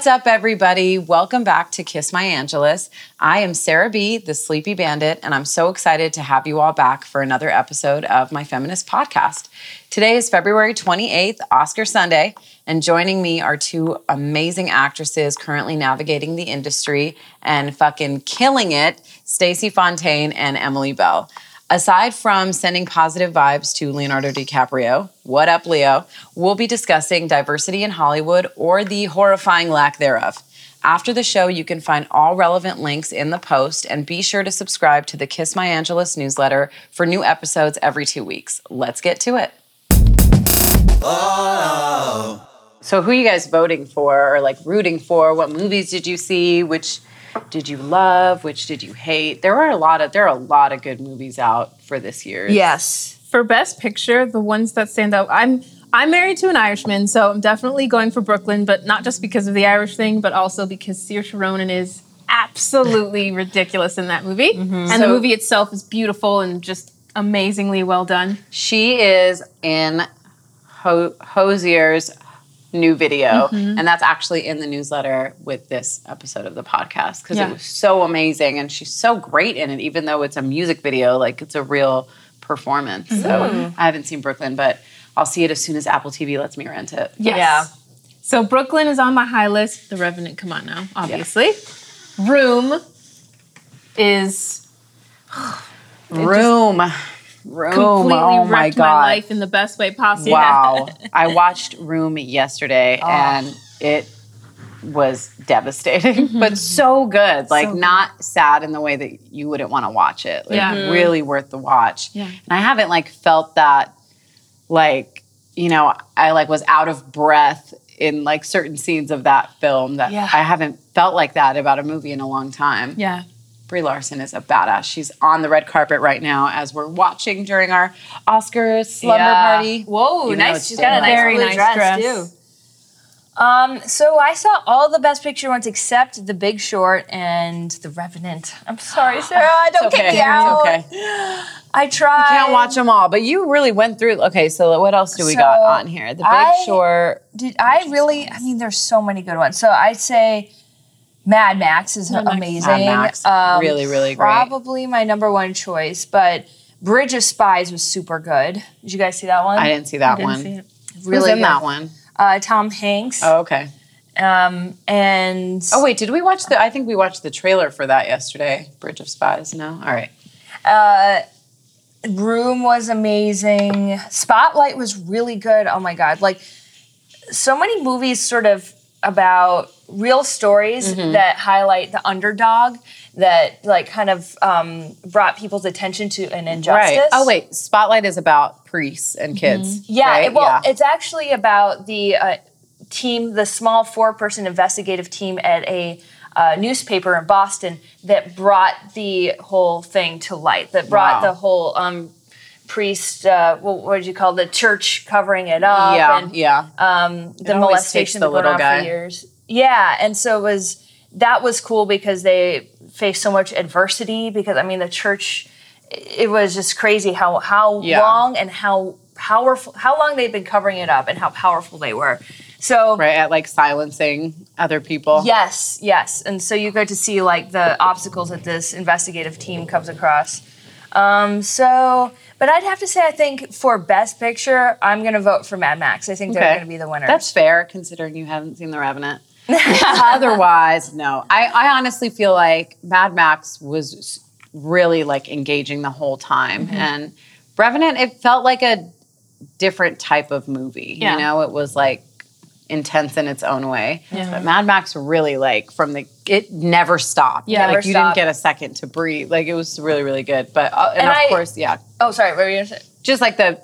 What's up, everybody? Welcome back to Kiss My Angelus. I am Sarah B., the Sleepy Bandit, and I'm so excited to have you all back for another episode of my feminist podcast. Today is February 28th, Oscar Sunday, and joining me are two amazing actresses currently navigating the industry and fucking killing it Stacey Fontaine and Emily Bell. Aside from sending positive vibes to Leonardo DiCaprio, what up, Leo? We'll be discussing diversity in Hollywood or the horrifying lack thereof. After the show, you can find all relevant links in the post and be sure to subscribe to the Kiss My Angelus newsletter for new episodes every two weeks. Let's get to it. So, who are you guys voting for or like rooting for? What movies did you see? Which did you love? Which did you hate? There are a lot of there are a lot of good movies out for this year. Yes. For best picture, the ones that stand out, I'm I'm married to an Irishman, so I'm definitely going for Brooklyn, but not just because of the Irish thing, but also because Saoirse Ronan is absolutely ridiculous in that movie, and the Mm-hmm. So- movie itself is beautiful and just amazingly well done. She is in Ho- Hozier's new video, Mm-hmm. and that's actually in the newsletter with this episode of the podcast because Yeah. it was so amazing, and she's so great in it. Even though it's a music video, like it's a real performance. Mm-hmm. So I haven't seen Brooklyn, but I'll see it as soon as Apple TV lets me rent it. Yes. Yeah. So Brooklyn is on my high list. The Revenant, come on now, obviously. Room is Room, Room. completely oh my wrecked god! my life in the best way possible. Wow. I watched Room yesterday Oh. and it was devastating, Mm-hmm. but so good. Like, not sad in the way that you wouldn't want to watch it. Like, Yeah. Mhm. really worth the watch. Yeah. And I haven't like felt that, like, you know, I like was out of breath in like certain scenes of that film that Yeah. I haven't felt like that about a movie in a long time. Yeah. Brie Larson is a badass. She's on the red carpet right now as we're watching during our Oscar slumber Yeah. party. Whoa, Even nice. She's got a nice Very blue nice dress, dress. too. Um, so I saw all the Best Picture ones except The Big Short and The Revenant. I'm sorry, Sarah. I don't It's okay. kick me out. It's okay. I tried. Can't watch them all, but you really went through. Okay, so what else do we got on here? The Big I- Short. Did I really? I mean, there's so many good ones. So I'd say Mad Max is Mad Max. amazing. Mad Max, Um, really, really great. Probably my number one choice, but Bridge of Spies was super good. Did you guys see that one? I didn't see that Didn't one. see it. Who's in good. that one? Uh, Tom Hanks. Oh, okay. Um, and Oh wait, did we watch the? I think we watched the trailer for that yesterday. Bridge of Spies. No, all right. Uh, Room was amazing. Spotlight was really good. Oh my god! Like so many movies, sort of about real stories Mm-hmm. that highlight the underdog that like kind of um, brought people's attention to an injustice. Right. Oh wait, Spotlight is about priests and kids. Yeah, right? it- well, yeah. it's actually about the uh, team, the small four-person investigative team at a uh, newspaper in Boston that brought the whole thing to light. That brought Wow. the whole um, priest. Uh, what, what did you call it? the church covering it up? yeah, and, yeah. um, the molestation the that went little on guy. for years. Yeah, and so it was that was cool because they faced so much adversity. Because I mean, the church, it was just crazy how how Yeah. long and how powerful, how long they've been covering it up and how powerful they were. So right at like silencing other people. Yes, yes. And so you get to see like the obstacles that this investigative team comes across. Um, so, but I'd have to say, I think for Best Picture, I'm going to vote for Mad Max. I think they're Okay. going to be the winners. That's fair considering you haven't seen The Revenant. Otherwise, no. I, I honestly feel like Mad Max was really like engaging the whole time. Mm-hmm. And Revenant, it felt like a different type of movie. Yeah. You know, it was like intense in its own way. Yeah. But Mad Max really like from the it never stopped. Yeah. like you stopped. didn't get a second to breathe. Like it was really really good. But uh, and, And of I- course, yeah, oh, sorry. What were you to say? just like the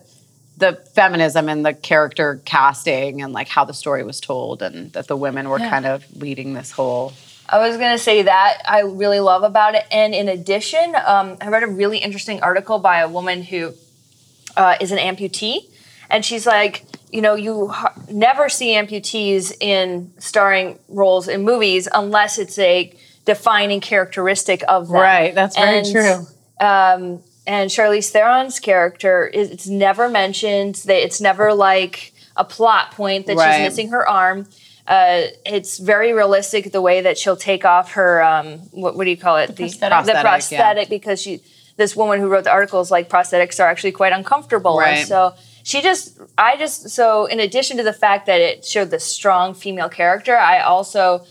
the feminism and the character casting and like how the story was told and that the women were Yeah. kind of leading this whole I was going to say that I really love about it. And in addition, um, I read a really interesting article by a woman who uh, is an amputee. And she's like, you know, you h- never see amputees in starring roles in movies unless it's a defining characteristic of them. Right, that's very And, true. Um, and Charlize Theron's character is it's never mentioned. That it's never like a plot point that Right. she's missing her arm. uh, it's very realistic the way that she'll take off her um, what, what do you call it the prosthetic. the Prosthetic, prosthetic because she this woman who wrote the articles like prosthetics are actually quite uncomfortable and Right. so she just i just so in addition to the fact that it showed the strong female character i also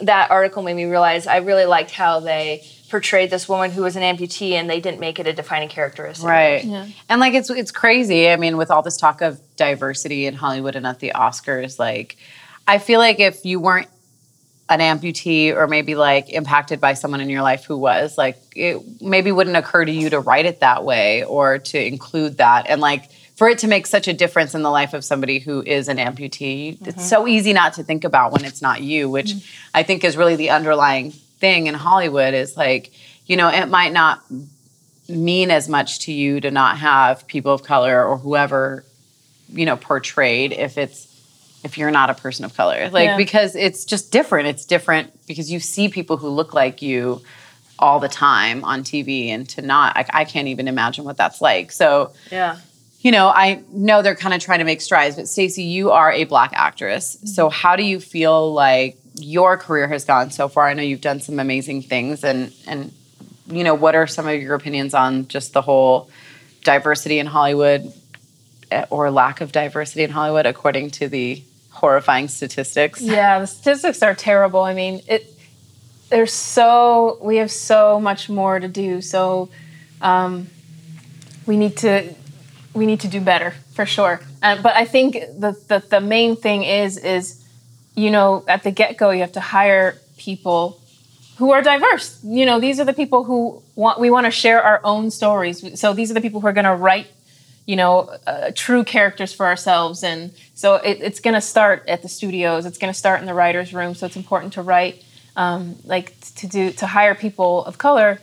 that article made me realize i really liked how they portrayed this woman who was an amputee and they didn't make it a defining characteristic Right. Yeah. And like it's it's crazy. I mean, with all this talk of diversity in Hollywood and at the Oscars, like I feel like if you weren't an amputee or maybe like impacted by someone in your life who was, like it maybe wouldn't occur to you to write it that way or to include that. And like for it to make such a difference in the life of somebody who is an amputee, it's mm-hmm. so easy not to think about when it's not you, which mm-hmm. I think is really the underlying thing in Hollywood is like, you know, it might not mean as much to you to not have people of color or whoever you know portrayed if it's if you're not a person of color. Like Yeah. because it's just different. It's different because you see people who look like you all the time on tv and to not I, I can't even imagine what that's like. So yeah. you know i know they're kind of trying to make strides but stacey you are a black actress. Mm-hmm. So how do you feel like your career has gone so far i know you've done some amazing things and and you know what are some of your opinions on just the whole diversity in hollywood eh, or lack of diversity in hollywood according to the horrifying statistics Yeah, the statistics are terrible. I mean, it. There's so we have so much more to do. So, um, we need to we need to do better for sure. Uh, but I think the, the the main thing is is you know at the get go you have to hire people who are diverse. You know, these are the people who want we want to share our own stories. So these are the people who are going to write you know, uh, true characters for ourselves. And so it, it's going to start at the studios. It's going to start in the writer's room. So it's important to write, um, like to do, to hire people of color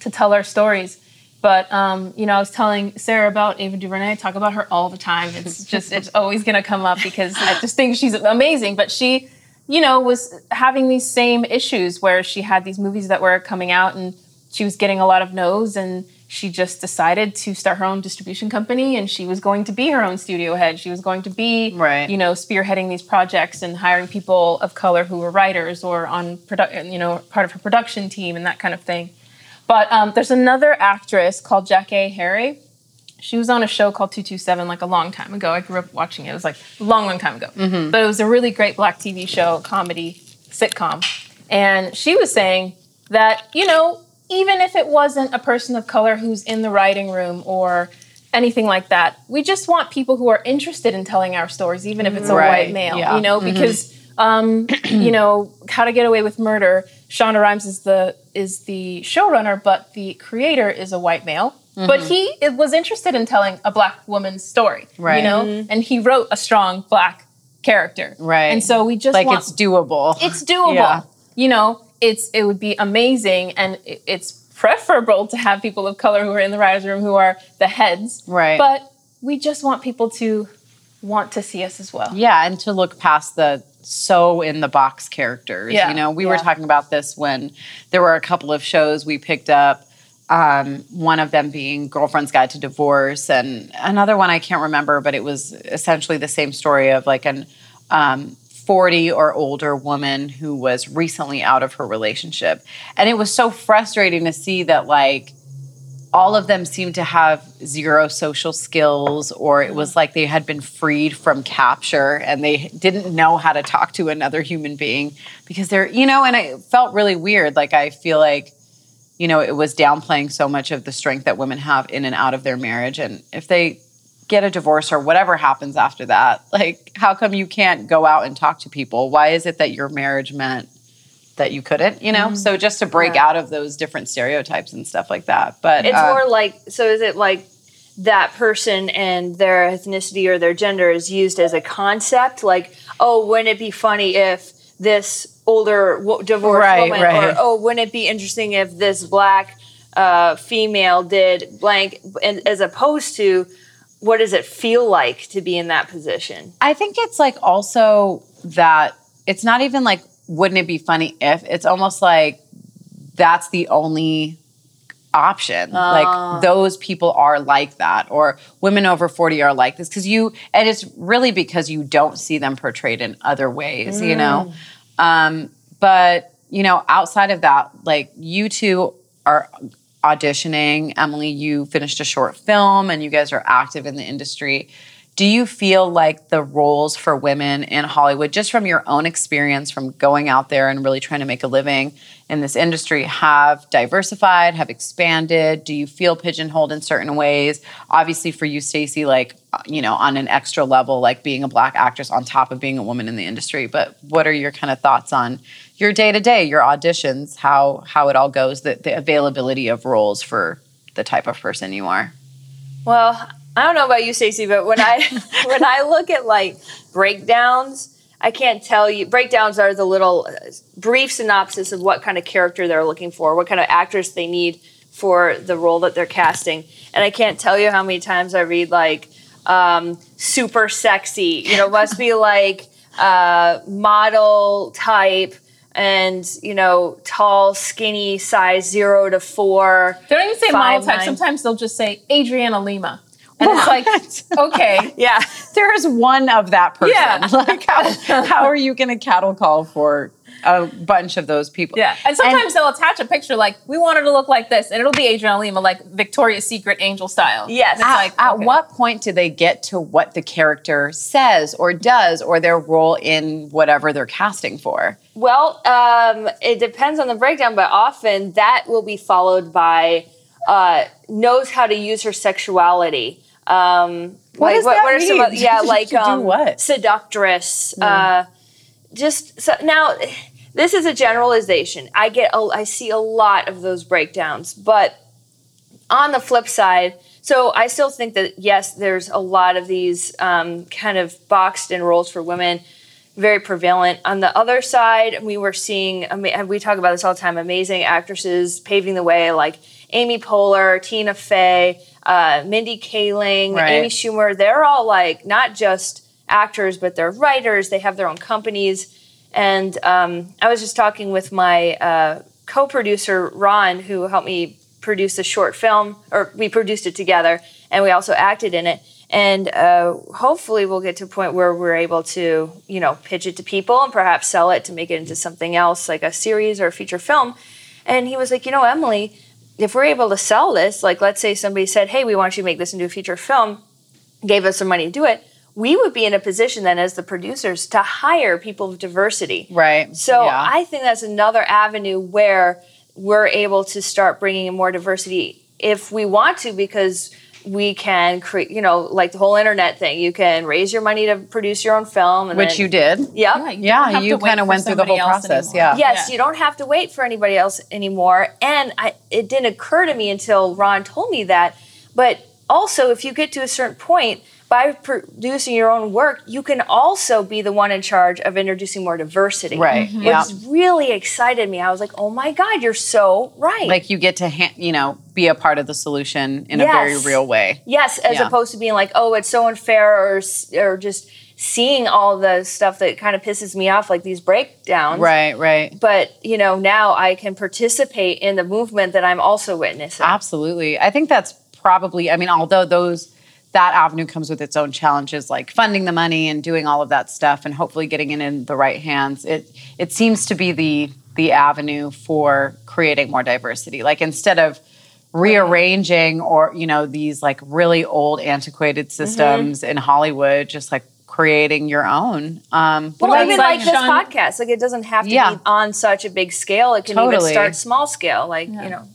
to tell our stories. But, um, you know, I was telling Sarah about Ava DuVernay. I talk about her all the time. It's just, it's always going to come up because I just think she's amazing. But she, you know, was having these same issues where she had these movies that were coming out and she was getting a lot of no's and she just decided to start her own distribution company and she was going to be her own studio head she was going to be Right. you know spearheading these projects and hiring people of color who were writers or on produ- you know part of her production team and that kind of thing but um, there's another actress called Jackée Harry. She was on a show called 227 like a long time ago. I grew up watching it. It was like a long, long time ago. But it was a really great black TV show, comedy, sitcom. And she was saying that, you know, even if it wasn't a person of color who's in the writing room or anything like that, we just want people who are interested in telling our stories, even if it's a Right, white male, yeah. you know, because um, you know, How to Get Away with Murder. Shonda Rhimes is the is the showrunner, but the creator is a white male. But mm-hmm. he was interested in telling a black woman's story, Right. You know, mm-hmm. and he wrote a strong black character, Right. And so we just like want, it's doable it's doable. Yeah. You know, it's it would be amazing, and it's preferable to have people of color who are in the writers' room who are the heads, Right. But we just want people to want to see us as well. Yeah, and to look past the so in the box characters. Yeah, You know, we were talking about this when there were a couple of shows we picked up. Um, one of them being Girlfriend's Guide to Divorce, and another one I can't remember, but it was essentially the same story of like an um, 40 or older woman who was recently out of her relationship. And it was so frustrating to see that, like, all of them seemed to have zero social skills or it was like they had been freed from capture and they didn't know how to talk to another human being because they're you know and it felt really weird. Like i feel like you know it was downplaying so much of the strength that women have in and out of their marriage. And if they get a divorce or whatever happens after that like how come you can't go out and talk to people? Why is it that your marriage meant that you couldn't you know so just to break Yeah. out of those different stereotypes and stuff like that but It's uh, more like so. Is it like that person and their ethnicity or their gender is used as a concept? Like, oh, wouldn't it be funny if this older w- divorced Right, woman, right. or oh, wouldn't it be interesting if this black uh, female did blank, and, as opposed to what does it feel like to be in that position? I think it's like also that it's not even like wouldn't it be funny if it's almost like that's the only option. Like those people are like that, or women over 40 are like this. Cause you, and it's really because you don't see them portrayed in other ways, you know? Um, but, you know, outside of that, like you two are auditioning. Emily, you finished a short film and you guys are active in the industry. Do you feel like the roles for women in Hollywood, just from your own experience from going out there and really trying to make a living in this industry, have diversified, have expanded? Do you feel pigeonholed in certain ways? Obviously, for you, Stacey, like, uh, you know, on an extra level, like being a black actress on top of being a woman in the industry. But what are your kind of thoughts on your day to day, your auditions, how how it all goes, the, the availability of roles for the type of person you are? Well, I don't know about you, Stacey, but when I when I look at like breakdowns, I can't tell you. Breakdowns are the little uh, brief synopsis of what kind of character they're looking for, what kind of actress they need for the role that they're casting. And I can't tell you how many times I read like um, super sexy. You know, must be like uh, model type. And you know, tall, skinny, size zero to four. They don't even say model type. Sometimes they'll just say Adriana Lima. And it's like, okay. Yeah, There is one of that person. Yeah. Like, how, how are you going to cattle call for a bunch of those people? Yeah. And sometimes they'll attach a picture like, we want her to look like this. And it'll be Adriana Lima, like Victoria's Secret angel style. Yes. It's At, like, at okay. what point do they get to what the character says or does or their role in whatever they're casting for? Well, um, it depends on the breakdown, but often that will be followed by uh, knows how to use her sexuality. Um, What like, does that what are some? yeah, like um, what? seductress. Uh, just so now, this is a generalization. I get, a, I see a lot of those breakdowns, but on the flip side, so I still think that yes, there's a lot of these um, kind of boxed in roles for women, very prevalent. On the other side, we were seeing, I mean, we talk about this all the time, amazing actresses paving the way, like Amy Poehler, Tina Fey, uh, Mindy Kaling, Right. Amy Schumer. They're all like not just actors, but they're writers. They have their own companies. And um, I was just talking with my uh, co-producer Ron, who helped me produce a short film, or we produced it together, and we also acted in it. And uh, hopefully, we'll get to a point where we're able to, you know, pitch it to people and perhaps sell it to make it into something else, like a series or a feature film. And he was like, you know, Emily, if we're able to sell this, like let's say somebody said, hey, we want you to make this into a feature film, gave us some money to do it, we would be in a position then as the producers to hire people of diversity. Right. So Yeah. I think that's another avenue where we're able to start bringing in more diversity if we want to, because we can create, you know, like the whole internet thing. You can raise your money to produce your own film, and Which then, you did. Yep. Yeah, you Yeah, you kinda went through the whole process, anymore. yeah. Yes, Yeah. you don't have to wait for anybody else anymore. And I, it didn't occur to me until Ron told me that. But also, if you get to a certain point, by producing your own work, you can also be the one in charge of introducing more diversity. Right. Mm-hmm. Yeah. Which really excited me. I was like, oh my God, you're so right. Like you get to, ha- you know, be a part of the solution in a very real way. yes, as Yeah. opposed to being like, oh, it's so unfair or, or just seeing all the stuff that kind of pisses me off, like these breakdowns. Right, right. But, you know, now I can participate in the movement that I'm also witnessing. Absolutely. I think that's probably, I mean, although those, that avenue comes with its own challenges, like funding the money and doing all of that stuff and hopefully getting it in the right hands. It, it seems to be the, the avenue for creating more diversity. Like instead of rearranging or, you know, these like really old antiquated systems in Hollywood, just like creating your own. Um, Well, That's even like like, this Sean- podcast, like it doesn't have to Yeah. be on such a big scale. It can Totally. even start small scale, like you know.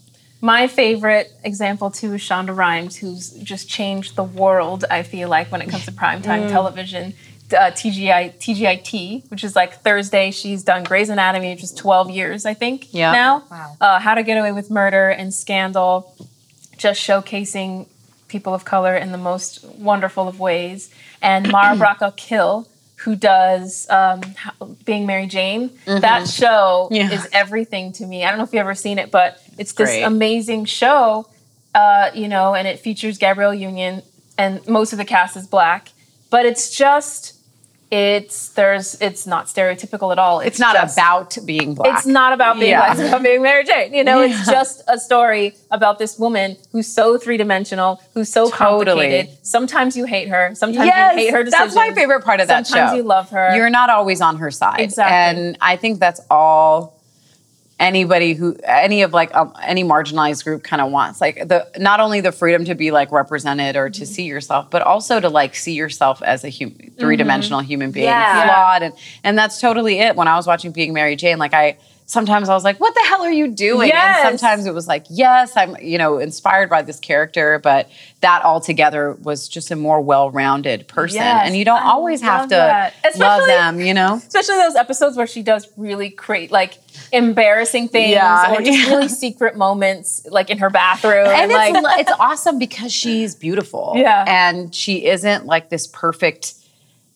My favorite example too is Shonda Rhimes, who's just changed the world. I feel like when it comes to primetime television, uh, TGI TGIT, which is like Thursday. She's done Grey's Anatomy, which is twelve years, I think. Yeah. Now, Wow. uh, How to Get Away with Murder and Scandal, just showcasing people of color in the most wonderful of ways. And Mara Brock Akil, who does um, Being Mary Jane. That show Yeah. is everything to me. I don't know if you've ever seen it, but it's this Great. amazing show, uh, you know, and it features Gabrielle Union, and most of the cast is black. But it's just it's there's it's not stereotypical at all. It's not just- about being black. It's not about being Yeah. black. It's about being Mary Jane. You know, it's just a story about this woman who's so three dimensional, who's so Totally. complicated. Sometimes you hate her. Sometimes Yes, you hate her decisions. that's my favorite part of that Sometimes show. you love her. You're not always on her side. Exactly. And I think that's all anybody who any of like um, any marginalized group kind of wants like the not only the freedom to be like represented or Mm-hmm. to see yourself but also to like see yourself as a human three-dimensional human being Yeah. flawed and and that's totally it when i was watching being mary jane like i sometimes i was like what the hell are you doing Yes. and sometimes it was like yes i'm you know inspired by this character but that altogether was just a more well-rounded person Yes, and you don't I always have to love them you know Especially those episodes where she does really create like embarrassing things Yeah, or just really secret moments like in her bathroom. and like, it's, it's awesome because she's beautiful Yeah. and she isn't like this perfect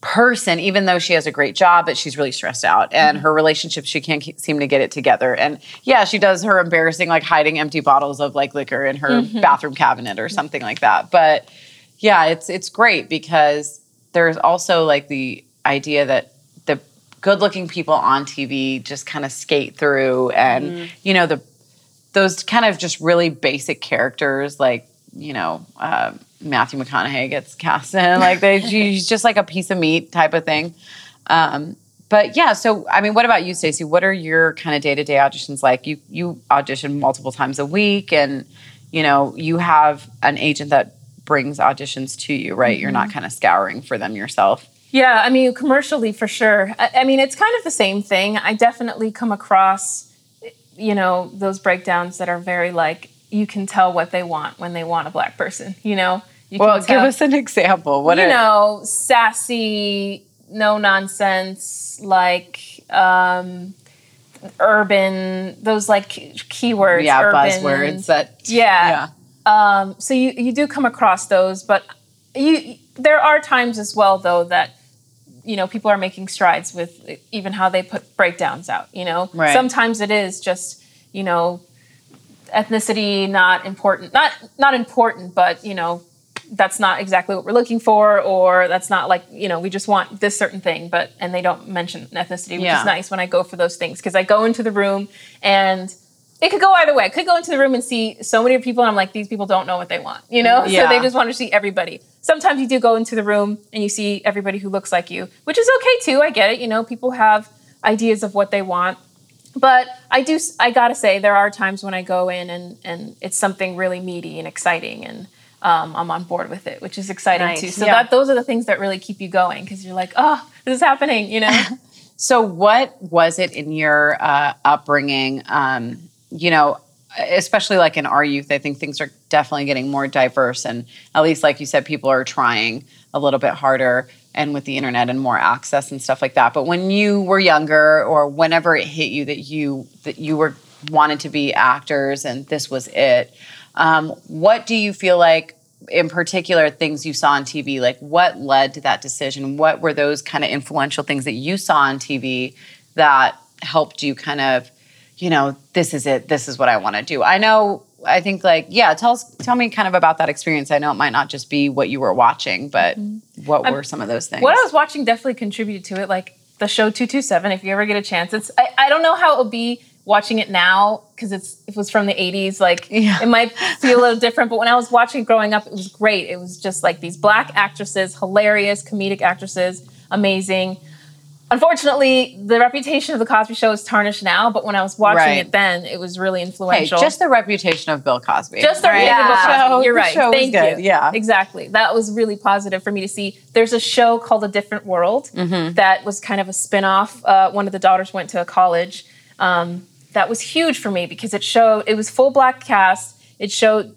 person even though she has a great job but she's really stressed out and mm-hmm. her relationship she can't ke- seem to get it together. And yeah she does her embarrassing like hiding empty bottles of like liquor in her mm-hmm. bathroom cabinet or something like that. But yeah it's it's great because there's also like the idea that the good looking people on TV just kind of skate through and mm-hmm. you know the those kind of just really basic characters like you know uh, Matthew McConaughey gets cast in. Like they he's just like a piece of meat type of thing. Um, but yeah so I mean what about you Stacey? What are your kind of day-to-day auditions like? You you audition multiple times a week and you know you have an agent that brings auditions to you right? You're not kind of scouring for them yourself. Yeah, I mean, commercially for sure. I, I mean, it's kind of the same thing. I definitely come across, you know, those breakdowns that are very like, you can tell what they want when they want a black person, you know? You well can give us an example what you are, know, sassy, no nonsense, like um, urban, those like keywords. yeah urban, buzzwords that Yeah. Um, so you you do come across those, but you there are times as well though that you know people are making strides with even how they put breakdowns out. You know, Right. sometimes it is just you know ethnicity not important, not not important, but you know that's not exactly what we're looking for, or that's not like you know we just want this certain thing, but and they don't mention ethnicity, which Yeah. is nice when I go for those things because I go into the room and it could go either way. I could go into the room and see so many people, and I'm like, these people don't know what they want, you know? Yeah. So they just want to see everybody. Sometimes you do go into the room and you see everybody who looks like you, which is okay too. I get it. You know, people have ideas of what they want. But I do, I gotta say, there are times when I go in and, and it's something really meaty and exciting, and um, I'm on board with it, which is exciting Nice. too. So Yeah. that those are the things that really keep you going because you're like, oh, this is happening, you know? So, what was it in your uh, upbringing? Um, you know, especially like in our youth, I think things are definitely getting more diverse, and at least, like you said, people are trying a little bit harder, and with the internet and more access and stuff like that. But when you were younger, or whenever it hit you that you that you were wanted to be actors, and this was it, um, what do you feel like? in particular things you saw on TV like what led to that decision? What were those kind of influential things that you saw on TV that helped you kind of you know this is it this is what I want to do? I know I think like yeah tell us tell me kind of about that experience. I know it might not just be what you were watching but what were some of those things What I was watching definitely contributed to it, like the show 227. If you ever get a chance, it's I, I don't know how it will be watching it now because it's it was from the 80s. Like Yeah. it might feel a little different, but when I was watching it growing up, it was great. It was just like these black actresses, hilarious comedic actresses, amazing. Unfortunately, the reputation of the Cosby Show is tarnished now, but when I was watching Right. it then, it was really hey influential. just the reputation of Bill Cosby Just the right? reason Yeah. Bill Cosby. Show- You're right. Thank you. yeah. exactly. That was really positive for me to see. There's a show called A Different World Mm-hmm. that was kind of a spin-off. Uh, one of the daughters went to a college. Um, that was huge for me because it showed it was full black cast. It showed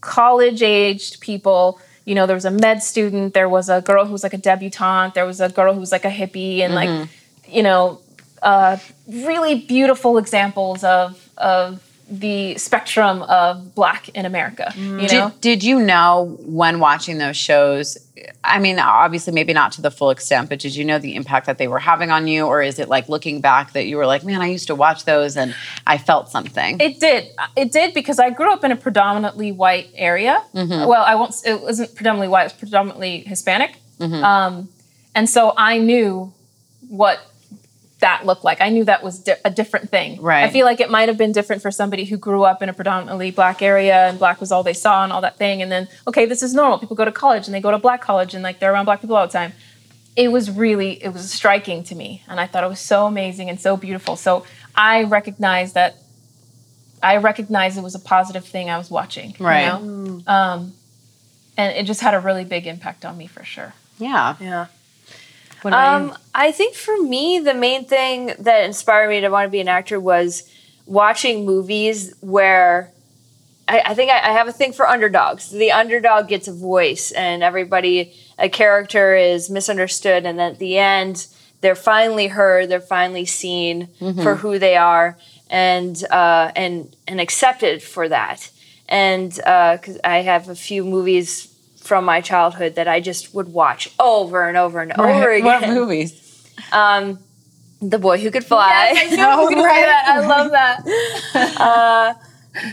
college-aged people. You know, there was a med student. There was a girl who was like a debutante. There was a girl who was like a hippie, and Mm-hmm. like, you know, uh, really beautiful examples of of the spectrum of black in America. You know, Did, did you know when watching those shows? I mean, obviously, maybe not to the full extent, but did you know the impact that they were having on you? Or is it like looking back that you were like, man, I used to watch those and I felt something? It did. It did because I grew up in a predominantly white area. Mm-hmm. Well, I won't. It wasn't predominantly white. It was predominantly Hispanic. Mm-hmm. Um, and so I knew what that looked like. I knew that was di- a different thing. Right. I feel like it might have been different for somebody who grew up in a predominantly black area and black was all they saw and all that thing. And then, okay, this is normal. People go to college and they go to black college and like they're around black people all the time. It was really, it was striking to me. And I thought it was so amazing and so beautiful. So I recognized that, I recognized it was a positive thing I was watching. you Right. know? Um, and it just had a really big impact on me for sure. Yeah. Yeah. What? Um, I think for me, the main thing that inspired me to want to be an actor was watching movies where I, I think I, I have a thing for underdogs. The underdog gets a voice, and everybody, a character is misunderstood, and then at the end, they're finally heard, they're finally seen for who they are, and uh, and and accepted for that. And because I have a few movies from my childhood that I just would watch over and over and over again. What movies? Um, the Boy Who Could Fly. Oh, right. I love that.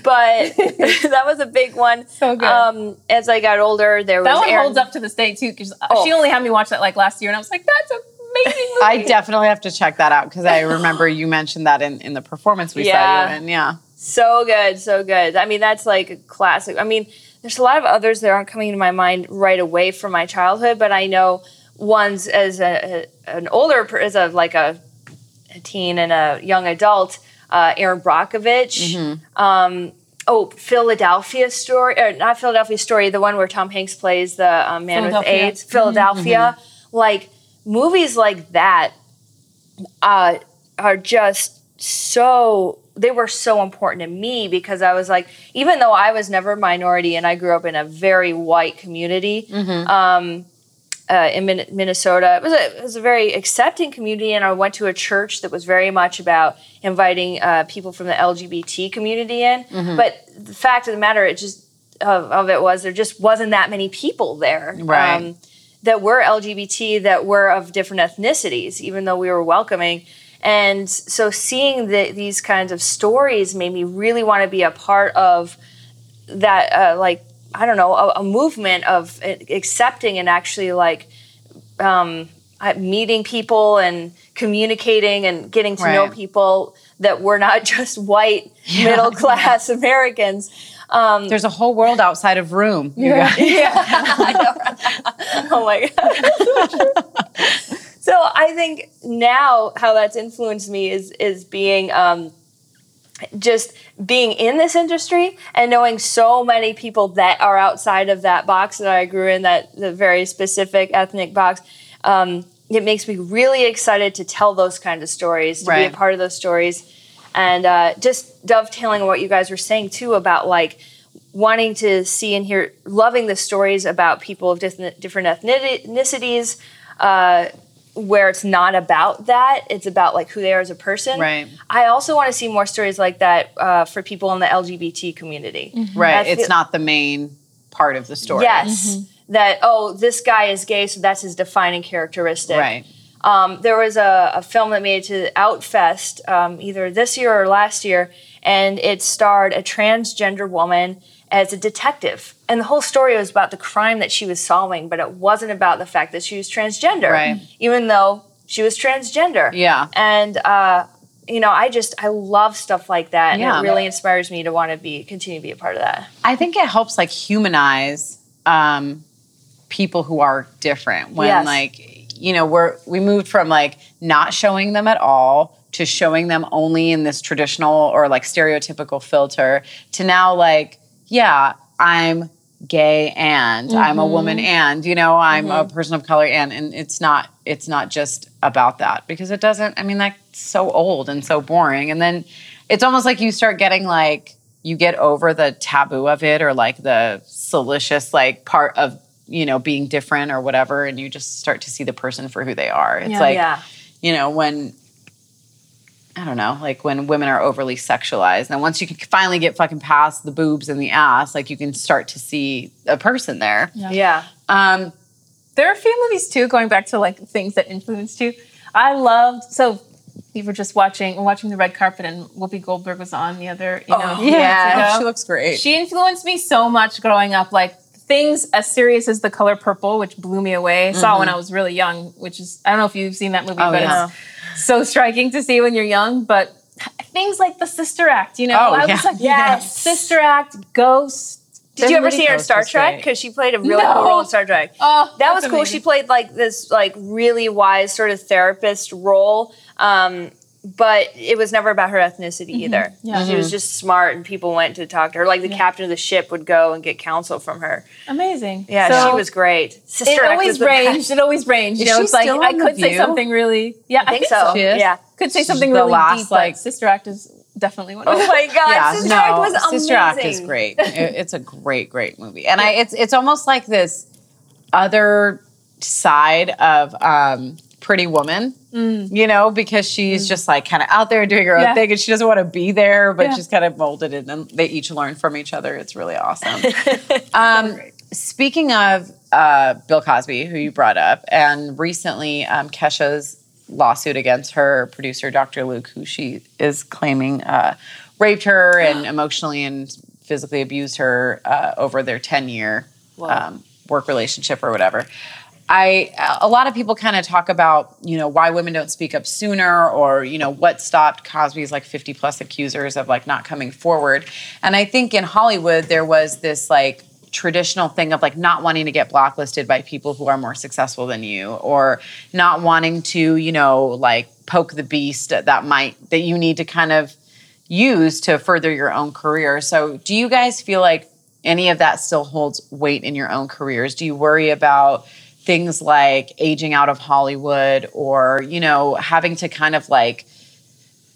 but that was a big one. So good. Um, as I got older, there That was that one Aaron- holds up to this day too, because Oh. she only had me watch that like last year, and I was like, "That's an amazing movie." I definitely have to check that out because I remember you mentioned that in, in the performance we saw Yeah. you in. Yeah. So good, so good. I mean, that's like a classic. I mean, there's a lot of others that aren't coming to my mind right away from my childhood, but I know ones as a, an older, as a like a, a teen and a young adult. Uh, Erin Brockovich. Um, oh, Philadelphia story, or not Philadelphia story, the one where Tom Hanks plays the um, man with. AIDS. Philadelphia, like movies like that uh, are just so they were so important to me because I was like, even though I was never a minority and I grew up in a very white community um, uh, in Min- Minnesota, it was, a, it was a very accepting community, and I went to a church that was very much about inviting uh, people from the LGBT community in. But the fact of the matter, it just of, of it was there just wasn't that many people there. Right. that were LGBT that were of different ethnicities, even though we were welcoming. And so seeing the, these kinds of stories made me really want to be a part of that, uh, like, I don't know, a, a movement of accepting and actually like um, meeting people and communicating and getting to know people that were not just white middle class Americans. There's a whole world outside of room. you guys. oh my god. So I think now how that's influenced me is is being um, just being in this industry and knowing so many people that are outside of that box that I grew in that the very specific ethnic box. Um, it makes me really excited to tell those kind of stories, to be a part of those stories, and uh, just dovetailing what you guys were saying too about like wanting to see and hear, loving the stories about people of different different ethnicities, uh, where it's not about that; it's about like who they are as a person. Right. I also want to see more stories like that uh, for people in the LGBT community. Right. I It's not the main part of the story. Yes. That oh, this guy is gay, so that's his defining characteristic. Right. Um, there was a, a film that made it to Outfest um, either this year or last year, and it starred a transgender woman as a detective. And the whole story was about the crime that she was solving, but it wasn't about the fact that she was transgender, Right. even though she was transgender. Yeah. And uh, you know, I just I love stuff like that, and Yeah. it really inspires me to want to be continue to be a part of that. I think it helps like humanize um, people who are different when Yes. like you know we're we moved from like not showing them at all to showing them only in this traditional or like stereotypical filter to now like yeah I'm gay and I'm a woman mm-hmm. and you know I'm a mm-hmm. person of color and and it's not it's not just about that because it doesn't I mean that's so old and so boring and then it's almost like you start getting like you get over the taboo of it or like the salacious like part of you know being different or whatever and you just start to see the person for who they are it's Yeah. like Yeah. you know when i don't know like when women are overly sexualized and once you can finally get fucking past the boobs and the ass like you can start to see a person there Yeah. um There are a few movies too, going back to like things that influenced you. I loved so we were just watching we're watching the red carpet and Whoopi Goldberg was on the other, you know. yeah. years ago. she looks great She influenced me so much growing up. Like things as serious as The Color Purple, which blew me away. Saw when I was really young, which is I don't know if you've seen that movie, Mm-hmm. Oh, but yeah. it's so striking to see when you're young. But things like the Sister Act, you know, Oh, I yeah. was like, Yes. Sister Act, Ghost. Did you ever see her in Star Trek? Because she played a really No. cool role in Star Trek. Oh, that was cool. amazing. She played like this like really wise sort of therapist role. Um, but it was never about her ethnicity either. Mm-hmm. Yeah. She was just smart and people went to talk to her. Like the captain of the ship would go and get counsel from her. Amazing. Yeah, So- she was great. Sister It Act always was the ranged. It always ranged. You know, it's like I on The could say View? something really. Yeah, I think so. She is? Yeah. Could say something the really last, deep. like- but Sister Act is definitely one. Of Oh my god, yeah, Sister no, Act was amazing. Sister Act is great. It- it's a great, great movie, and I it's it's almost like this other side of um, Pretty Woman. You know, because she's just like kind of out there doing her own Yeah. thing, and she doesn't want to be there, but Yeah. she's kind of molded in, and they each learn from each other. It's really awesome. um, speaking of uh, Bill Cosby, who you brought up, and recently um, Kesha's lawsuit against her producer, Dr. Luke, who she is claiming uh, raped her and emotionally and physically abused her uh, over their 10 year um, work relationship or whatever. I a lot of people kind of talk about you know why women don't speak up sooner or you know what stopped Cosby's like 50 plus accusers of like not coming forward. And I think in Hollywood there was this like traditional thing of like not wanting to get blacklisted by people who are more successful than you or not wanting to you know like poke the beast that might that you need to kind of use to further your own career. So do you guys feel like any of that still holds weight in your own careers? Do you worry about things like aging out of Hollywood or, you know, having to kind of like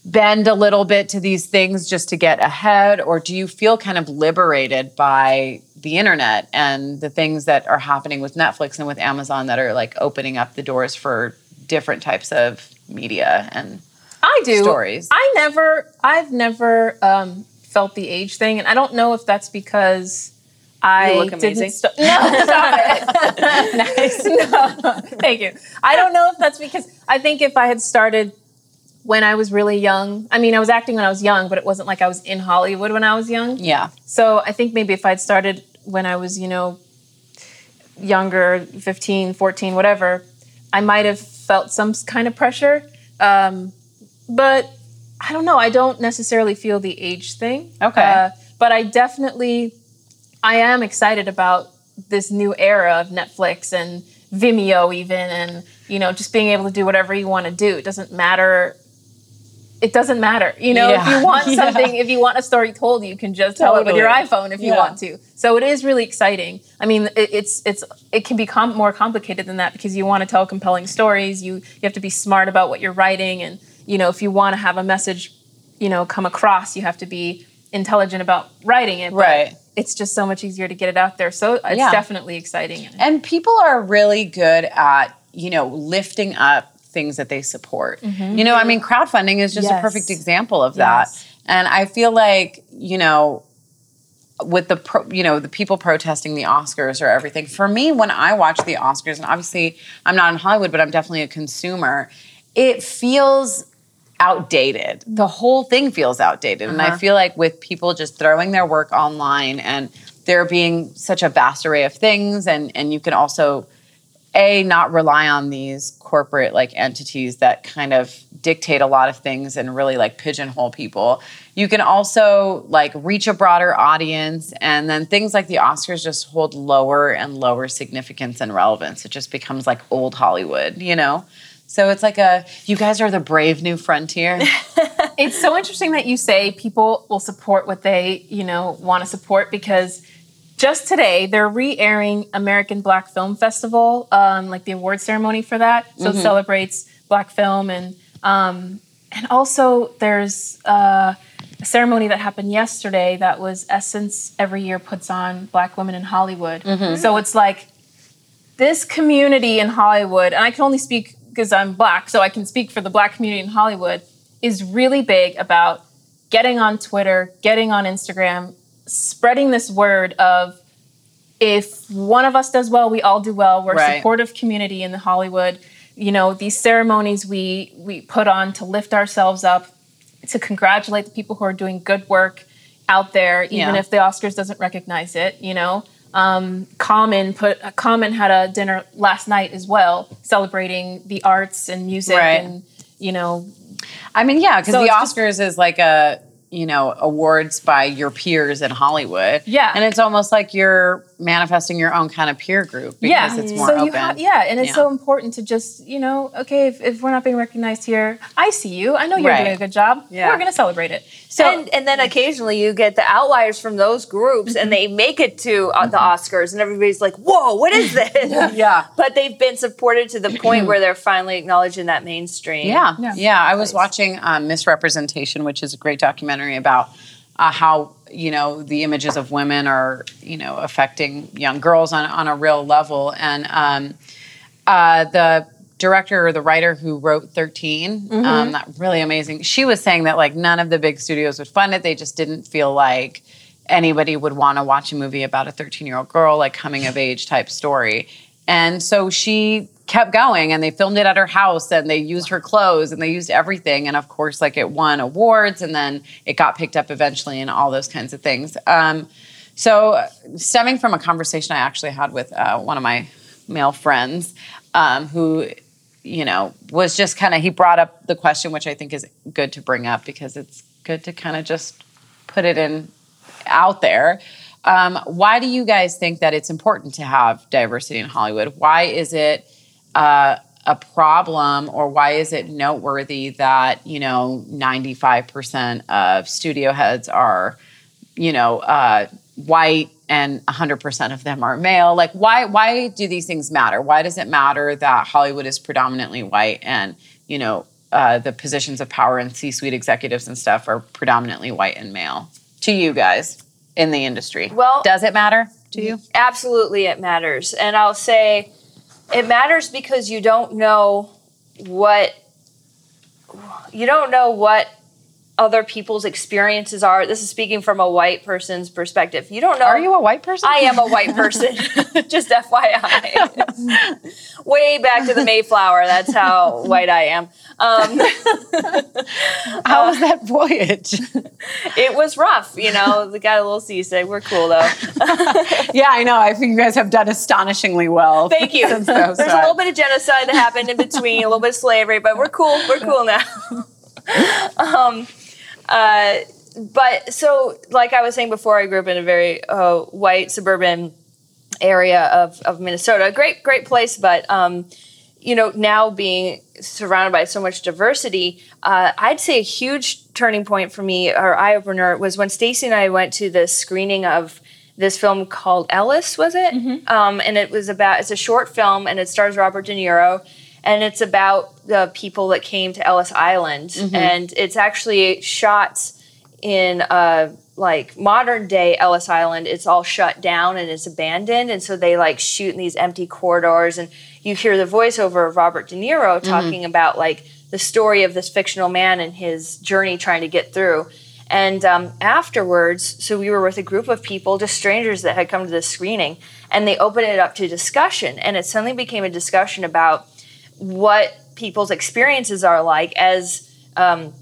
bend a little bit to these things just to get ahead? Or do you feel kind of liberated by the internet and the things that are happening with Netflix and with Amazon that are like opening up the doors for different types of media and I do. stories. I never, I've never um, felt the age thing, and I don't know if that's because I look amazing. St- no, stop it. nice. No, thank you. I don't know if that's because I think if I had started when I was really young, I mean, I was acting when I was young, but it wasn't like I was in Hollywood when I was young. yeah. So I think maybe if I'd started when I was, you know, younger, 15, 14, whatever, I might have felt some kind of pressure. Um, but I don't know. I don't necessarily feel the age thing. Okay. Uh, but I definitely, I am excited about this new era of Netflix and Vimeo, even, and, you know, just being able to do whatever you want to do. It doesn't matter. It doesn't matter. You know, if you want Yeah. something, if you want a story told, you can just tell it with your iPhone if you want to. So it is really exciting. I mean, it, it's it's it can be com- more complicated than that because you want to tell compelling stories. You you have to be smart about what you're writing, and you know if you want to have a message, you know, come across, you have to be intelligent about writing it. But Right. It's just so much easier to get it out there. So it's Yeah. definitely exciting. And people are really good at, you know, lifting up things that they support. Mm-hmm. You know, I mean, crowdfunding is just a perfect example of that. Yes. And I feel like, you know, with the pro, you know the people protesting the Oscars or everything. For me, when I watch the Oscars, and obviously I'm not in Hollywood, but I'm definitely a consumer. It feels outdated. The mm-hmm. whole thing feels outdated, and I uh-huh. feel like with people just throwing their work online and there being such a vast array of things, and and you can also a not rely on these corporate like entities that kind of dictate a lot of things and really like pigeonhole people. You can also like reach a broader audience and then things like the oscars just hold lower and lower significance and relevance. It just becomes like old hollywood you know so it's like a you guys are the brave new frontier. It's so interesting that you say people will support what they you know want to support because just today they're re-airing american black film festival um, like the award ceremony for that. So it celebrates black film and um, and also there's uh, a ceremony that happened yesterday that was essence every year puts on black women in hollywood. So it's like this community in Hollywood, and I can only speak because I'm black, so I can speak for the black community in Hollywood, is really big about getting on Twitter, getting on Instagram, spreading this word of if one of us does well, we all do well. We're a supportive community in the Hollywood. You know, these ceremonies we we put on to lift ourselves up, to congratulate the people who are doing good work out there, even Yeah. if the Oscars doesn't recognize it, you know. Um, Common put uh, Common had a dinner last night as well, celebrating the arts and music Right. and you know I mean, yeah, because So the it's just- Oscars is like a you know awards by your peers in Hollywood. Yeah. and it's almost like you're manifesting your own kind of peer group because yeah, it's more so open. You ha- yeah, and it's Yeah. so important to just you know, okay, if, if we're not being recognized here, I see you. I know you're Right. doing a good job. Yeah. We're gonna celebrate it. So and, and then occasionally you get the outliers from those groups and they make it to uh, the Oscars and everybody's like, "Whoa, what is this?" Yeah. But they've been supported to the point where they're finally acknowledging that mainstream. Yeah, yeah. Yeah. I was watching um, Miss Representation, which is a great documentary about uh, how you know the images of women are you know affecting young girls on on a real level, and um, uh, the director or the writer who wrote 13 um, that really amazing she was saying that like none of the big studios would fund it. They just didn't feel like anybody would want to watch a movie about a 13 year old girl like coming of age type story. And so she kept going and they filmed it at her house and they used her clothes and they used everything and of course like it won awards and then it got picked up eventually and all those kinds of things. Um, so stemming from a conversation i actually had with uh, one of my male friends um, who you know was just kind of he brought up the question which i think is good to bring up because it's good to kind of just put it in out there. Um, why do you guys think that it's important to have diversity in hollywood? Why is it uh, a problem or why is it noteworthy that you know 95% of studio heads are you know uh, white and 100% of them are male? Like why why do these things matter? Why does it matter that hollywood is predominantly white and you know uh, the positions of power and c-suite executives and stuff are predominantly white and male to you guys in the industry? Well- does it matter to you? Absolutely, it matters. And I'll say it matters because you don't know what you don't know what other people's experiences are. This is speaking from a white person's perspective. You don't know. are you a white person I am a white person. Just FYI. Way back to the Mayflower. That's how white I am. Um, how was that voyage it was rough, you know. We got a little seasick. We're cool though. yeah i know i think you guys have done astonishingly well Thank you. There's a little bit of genocide that happened in between, a little bit of slavery, but we're cool. We're cool now. um, uh, but so, like I was saying before, I grew up in a very uh, white suburban area of, of Minnesota. Great, great place, but um, you know, now being surrounded by so much diversity, uh, I'd say a huge turning point for me or eye opener was when Stacey and I went to the screening of this film called Ellis, was it? Um, and it was about it's a short film and it stars Robert De Niro. And it's about the people that came to Ellis Island, and it's actually shot in uh, like modern day Ellis Island, it's all shut down and it's abandoned, and so they like shoot in these empty corridors, and you hear the voiceover of Robert De Niro talking about like the story of this fictional man and his journey trying to get through. And um, afterwards, so we were with a group of people, just strangers that had come to this screening, and they opened it up to discussion, and it suddenly became a discussion about what people's experiences are like as um,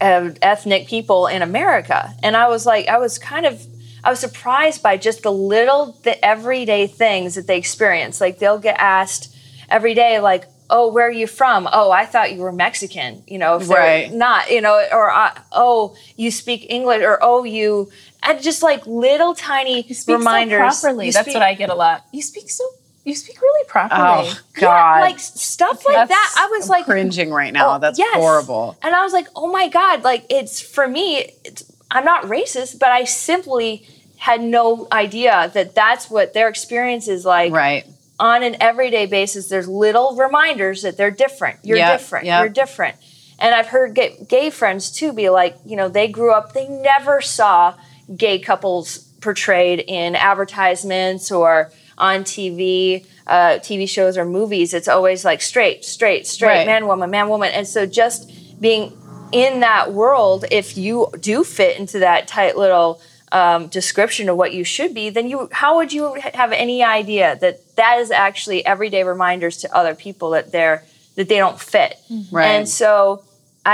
uh, ethnic people in America. And I was like, I was kind of, I was surprised by just the little, the everyday things that they experience. Like they'll get asked every day, like, "Oh, where are you from? Oh, I thought you were Mexican." You know, if they're Right. not, you know, or uh, "Oh, you speak English," or "Oh, you," and just like little tiny You speak reminders. so properly. You That's speak- what I get a lot. You speak so. You speak really properly. oh god Yeah, like stuff like That's- that. I was I'm like cringing right now Oh, that's yes. horrible And I was like, oh my God, like it's for me, it's, I'm not racist, but I simply had no idea that that's what their experience is like right on an everyday basis. There's little reminders that they're different. You're Yep, different. yep. You're different. And I've heard gay, gay friends too be like, you know, they grew up, they never saw gay couples portrayed in advertisements or on TV, uh, TV shows or movies. It's always like straight, straight, straight, Right. man, woman, man, woman. And so just being in that world, if you do fit into that tight little um, description of what you should be, then you how would you have any idea that that is actually everyday reminders to other people that they're that they don't fit? Right. And so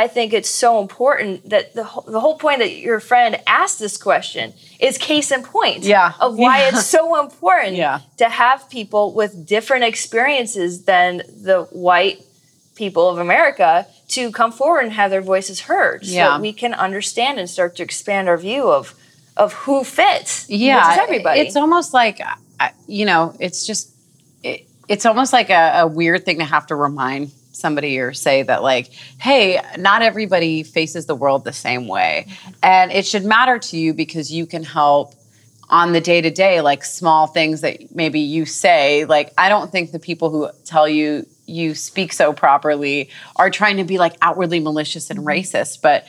I think it's so important that the, whole- the whole point that your friend asked this question is case in point Yeah. of why Yeah. it's so important Yeah. to have people with different experiences than the white people of America to come forward and have their voices heard so Yeah. we can understand and start to expand our view of of who fits yeah everybody it's almost like you know it's just it, it's almost like a, a weird thing to have to remind somebody or say that like hey not everybody faces the world the same way. And it should matter to you because you can help on the day to day like small things that maybe you say. Like i don't think the people who tell you you speak so properly are trying to be like outwardly malicious and mm-hmm. racist but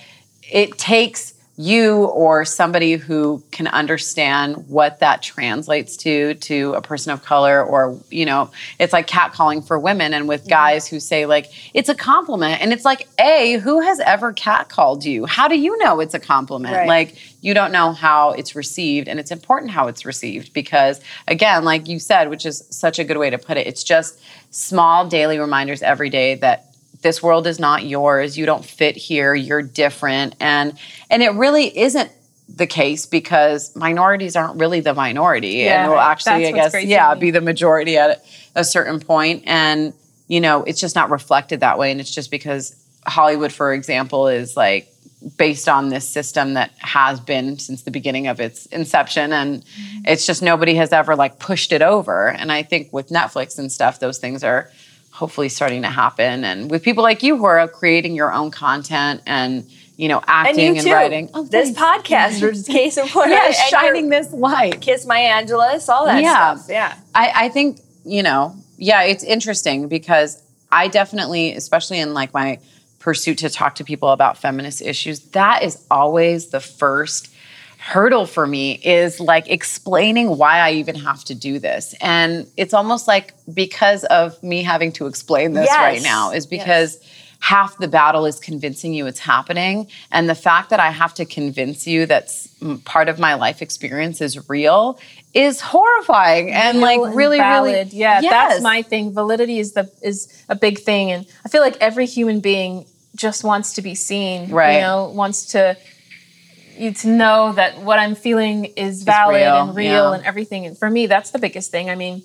it takes you or somebody who can understand what that translates to to a person of color or you know it's like catcalling for women and with guys who say like it's a compliment. And it's like a who has ever catcalled you? How do you know it's a compliment? Right. like you don't know how it's received and it's important how it's received because again like you said which is such a good way to put it it's just small daily reminders every day that this world is not yours. You don't fit here. You're different. And and it really isn't the case because minorities aren't really the minority. Yeah, and will actually i guess yeah be the majority at a certain point. And you know it's just not reflected that way. And it's just because hollywood for example is like based on this system that has been since the beginning of its inception. And Mm-hmm. it's just nobody has ever like pushed it over. And i think with netflix and stuff those things are hopefully starting to happen. And with people like you who are creating your own content and you know and acting you and writing. Oh, this podcast is case in point yeah And shining this light. Kiss my angelus all that Yeah. stuff. Yeah. I, I think you know yeah it's interesting because i definitely especially in like my pursuit to talk to people about feminist issues that is always the first hurdle for me is like explaining why i even have to do this and it's almost like because of me having to explain this Yes. right now is because half the battle is convincing you it's happening and the fact that i have to convince you that part of my life experience is real is horrifying and Real like really valid. really yeah Yes. that's my thing validity is the is a big thing and i feel like every human being just wants to be seen Right. you know wants to you to know that what i'm feeling is valid real, and real yeah. and everything and for me that's the biggest thing i mean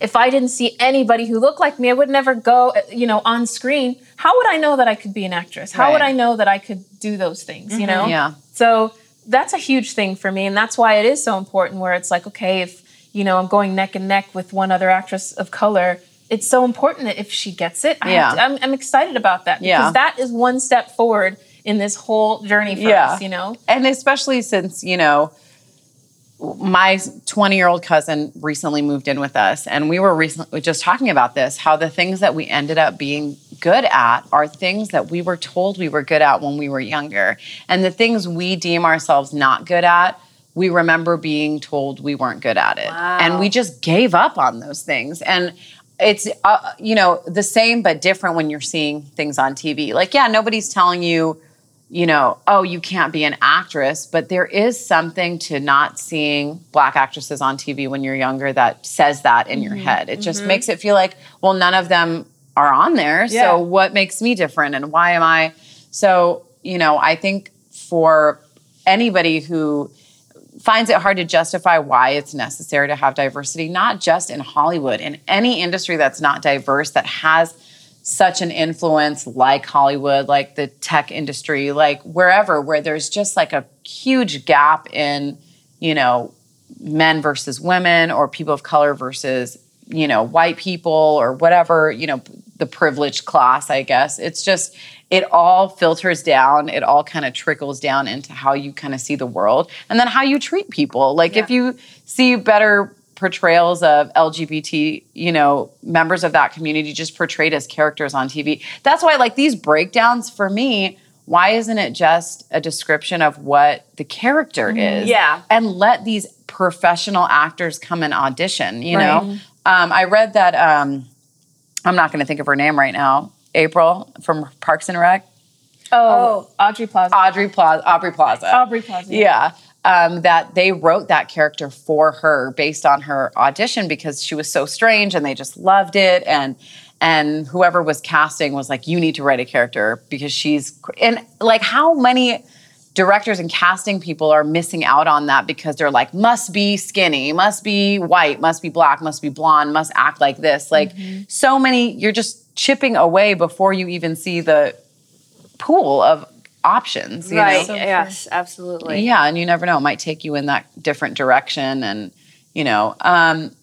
if i didn't see anybody who looked like me i would never go you know on screen how would i know that i could be an actress how would i know that i could do those things you mm-hmm. know Yeah. so that's a huge thing for me and that's why it is so important where it's like okay if you know i'm going neck and neck with one other actress of color it's so important that if she gets it I yeah. To, I'm, I'm excited about that because Yeah. that is one step forward in this whole journey for Yeah. us you know? And especially since you know my 20 year old cousin recently moved in with us and we were recently just talking about this how the things that we ended up being good at are things that we were told we were good at when we were younger. And the things we deem ourselves not good at we remember being told we weren't good at it. And we just gave up on those things. And it's uh, you know the same but different when you're seeing things on tv like yeah nobody's telling you you know, oh, you can't be an actress, but there is something to not seeing black actresses on TV when you're younger that says that in your mm-hmm. head. It just mm-hmm. makes it feel like, well, none of them are on there. Yeah. So what makes me different and why am I? So, you know, I think for anybody who finds it hard to justify why it's necessary to have diversity, not just in Hollywood, in any industry that's not diverse, that has such an influence like Hollywood, like the tech industry, like wherever, where there's just like a huge gap in, you know, men versus women or people of color versus, you know, white people or whatever, you know, the privileged class, I guess. It's just, it all filters down. It all kind of trickles down into how you kind of see the world and then how you treat people. Like if you see better portrayals of LGBT, you know, members of that community just portrayed as characters on TV. That's why like these breakdowns for me, why isn't it just a description of what the character is? Yeah. And let these professional actors come and audition, you Right. know? Um, I read that um, I'm not going to think of her name right now. April from Parks and Rec. oh, audrey plaza Audrey Plaza, Aubrey Plaza. aubrey plaza Yeah. Um, that they wrote that character for her based on her audition because she was so strange and they just loved it and and whoever was casting was like, "You need to write a character because she's." And like, how many directors and casting people are missing out on that because they're like, "Must be skinny, must be white, must be black, must be blonde, must act like this." Like, so many. You're just chipping away before you even see the pool of options. You right. Know? yes, absolutely. Yeah, and you never know; it might take you in that different direction, and you know. Um,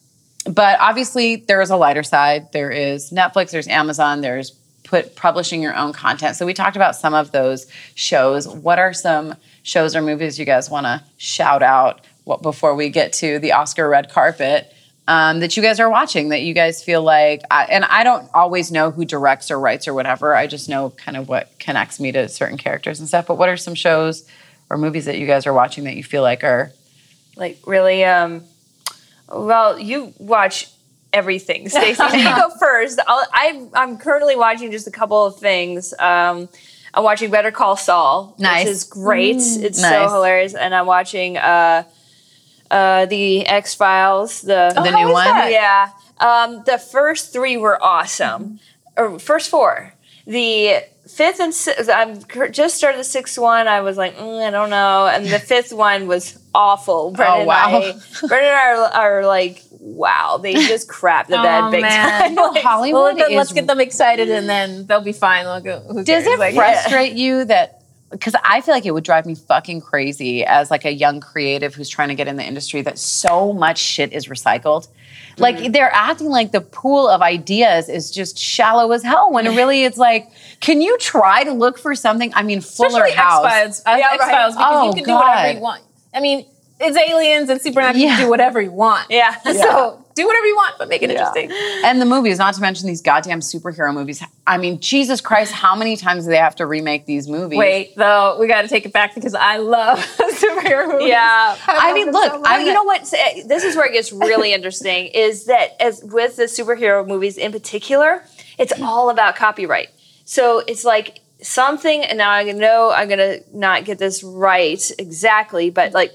but obviously, there is a lighter side. There is Netflix. There's Amazon. There's put publishing your own content. So we talked about some of those shows. What are some shows or movies you guys want to shout out? What before we get to the Oscar red carpet? Um, that you guys are watching that you guys feel like I, and i don't always know who directs or writes or whatever i just know kind of what connects me to certain characters and stuff but what are some shows or movies that you guys are watching that you feel like are Like really. Um. Well, you watch everything, Stacey. you go first. I'll, I I'm currently watching just a couple of things. Um. I'm watching Better Call Saul, Nice. which is great. it's so hilarious, and I'm watching uh, uh, the X Files, the The new one? Yeah. Um, the first three were awesome. Or first four. The fifth and sixth, I'm just started the sixth one. I was like, mm, I don't know. And the fifth one was awful. Brendan wow. and I, Brendan and I are, are like, wow, they just crap the bed Oh, big man. time. You Like, hollywood Well, then let's get them excited and then they'll be fine. They'll go, who Does cares? it Like, frustrate you that because I feel like it would drive me fucking crazy as like a young creative who's trying to get in the industry that so much shit is recycled. Like Mm-hmm. they're acting like the pool of ideas is just shallow as hell when really it's like, can you try to look for something? I mean, Fuller Especially House. X-Files, uh, Yeah, right. X-Files because Oh, you can do whatever you want. I mean, it's aliens and supernatural. You can do whatever you want. Yeah. So do whatever you want, but make it Yeah. interesting. And the movies, not to mention these goddamn superhero movies. I mean, Jesus Christ, how many times do they have to remake these movies? Wait, though, we got to take it back because I love superhero movies. Yeah. I love mean, look, so I- you know what? Uh, This is where it gets really interesting. Is that as with the superhero movies in particular, it's all about copyright. So it's like something, and now I know I'm gonna not get this right exactly, but like,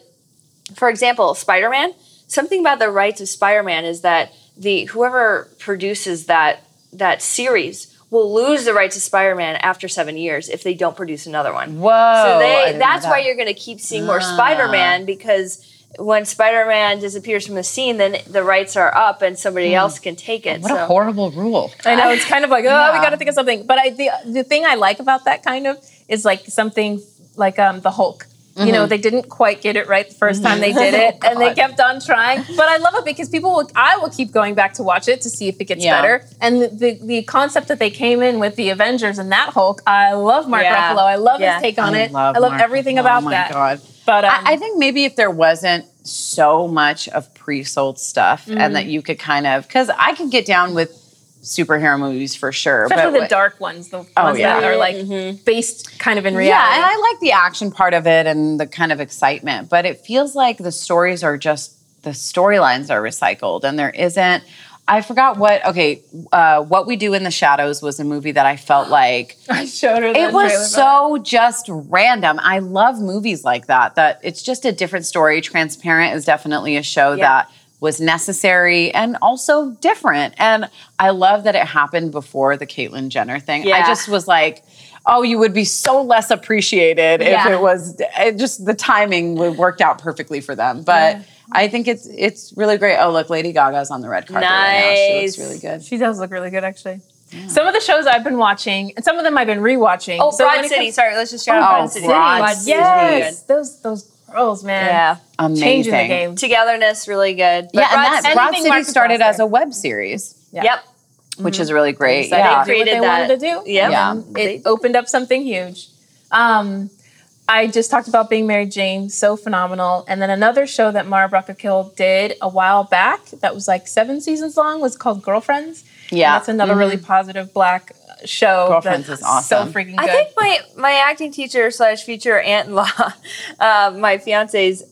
for example, Spider-Man. Something about the rights of Spider-Man is that the whoever produces that that series will lose the rights to Spider-Man after seven years if they don't produce another one. Whoa. So they that's why you're going to keep seeing more Ah. Spider-Man because when Spider-Man disappears from the scene, then the rights are up and somebody else can take it. What so. a horrible rule. I know it's kind of like, oh, Yeah. we got to think of something. But I, the the thing I like about that kind of is like something like um, the Hulk. You Mm-hmm. know, they didn't quite get it right the 1st time they did it, and they kept on trying. But I love it because people, will, I will keep going back to watch it to see if it gets Yeah. better. And the, the the concept that they came in with the Avengers and that Hulk, I love Mark Yeah. Ruffalo. I love Yeah. his take on I it. love I love Mark everything Ruffalo. about Oh my that. God. But um, I, I think maybe if there wasn't so much of pre-sold stuff and Mm-hmm. that you could kind of because I could get down with superhero movies for sure. especially but the dark ones, the Oh, ones yeah. that are like Mm-hmm. based kind of in reality. Yeah, and I like the action part of it and the kind of excitement, but it feels like the stories are just the storylines are recycled and there isn't. I forgot what. Okay, uh, what we do in the shadows was a movie that I felt like I showed her. It was for that. so just random. I love movies like that. That it's just a different story. Transparent is definitely a show Yeah. that was necessary and also different. And I love that it happened before the Caitlyn Jenner thing. I just was like, oh, you would be so less appreciated if it was it just the timing would worked out perfectly for them. But I think it's it's really great. Oh, look, Lady Gaga's on the red carpet right now. She looks really good. She does look really good, actually. Some of the shows I've been watching, and some of them I've been rewatching. Oh, So Broad City. comes- Sorry, let's just shout Oh, out Broad City. Broad Broad City. City. yes, those those girls, man. Yeah. Amazing. changing the game. Togetherness, really good. But Yeah, Broad and that City- Broad City Marcus started as a web series, Yeah. Yep. which is really great. So Yeah. they did what Created they that. wanted to do. Yep. Yeah. and It opened up something huge. Um, I just talked about being Mary Jane, so phenomenal. And then another show that Mara Brock Akil did a while back that was like seven seasons long was called Girlfriends. And Yeah. that's another really positive black show. Girlfriends that's is awesome. So freaking good. I think my my acting teacher slash future aunt in law, uh, my fiance's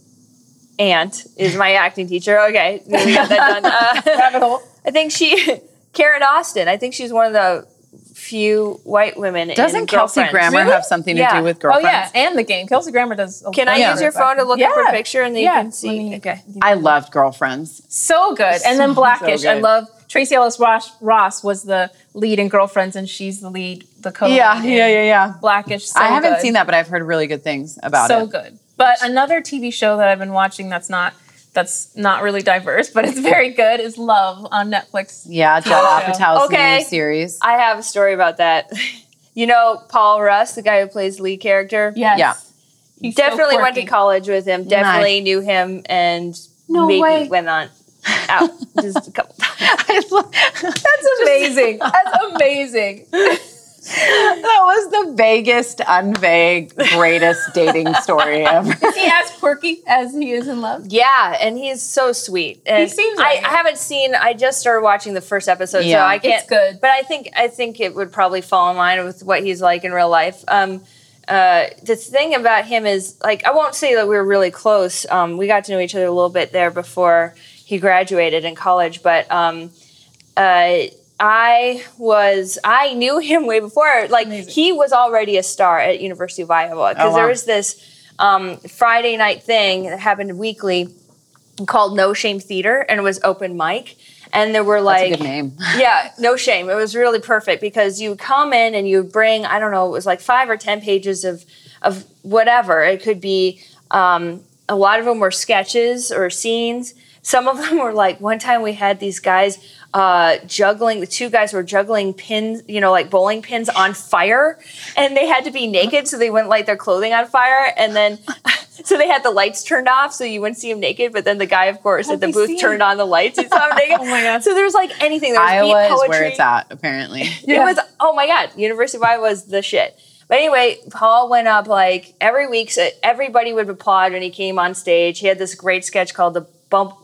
aunt is my acting teacher. Okay, we got that done. Uh, Rabbit hole. I think she, Karen Austin. I think she's one of the few white women. Doesn't Kelsey Girlfriends. Grammer Really? have something to Yeah. do with girlfriends? Oh girlfriends? yeah, and the game. Kelsey Grammer does. a Can I use your phone to look up her picture and then Yeah. you can see? Me- okay. I loved Girlfriends. So good. And then Blackish. so I love Tracee Ellis Ross, Ross was the lead in Girlfriends, and she's the lead, the co. Yeah, yeah, yeah, yeah. Blackish. So I haven't good. seen that, but I've heard really good things about so it. So good. But another TV show that I've been watching that's not that's not really diverse, but it's very good is Love on Netflix. Yeah, Judd show. Apatow's Okay. new series. I have a story about that. You know Paul Rust, the guy who plays the lead character. Yes. Yeah. He's so definitely went to college with him. Definitely knew him, and No maybe way. went on out just a couple times. Love- That's amazing. That's amazing. that was the vaguest, unvague, greatest dating story ever. Is he as quirky as he is in Love? Yeah, and he's so sweet. And he seems I, it. I haven't seen. I just started watching the first episode, Yeah. so I can't. It's good. but I think I think it would probably fall in line with what he's like in real life. Um, uh, the thing about him is like I won't say that we were really close. Um, we got to know each other a little bit there before he graduated in college, but um, uh, I was I knew him way before. Like he was already a star at University of Iowa because Oh, wow. there was this um, Friday night thing that happened weekly called No Shame Theater, and it was open mic. And there were like a good name. yeah, no shame. It was really perfect because you come in and you bring, I don't know, it was like five or 10 pages of, of whatever. It could be, um, a lot of them were sketches or scenes. Some of them were like, one time we had these guys uh, juggling, the two guys were juggling pins, you know, like bowling pins on fire. And they had to be naked so they wouldn't light their clothing on fire. And then, so they had the lights turned off so you wouldn't see them naked. But then the guy, of course, at the booth seen turned on the lights. You saw him naked. Oh my God. So there was like anything. There was beat Iowa is where it's at, apparently. It was oh my god, University of Iowa was the shit. But anyway, Paul went up like every week. So everybody would applaud when he came on stage. He had this great sketch called the bump,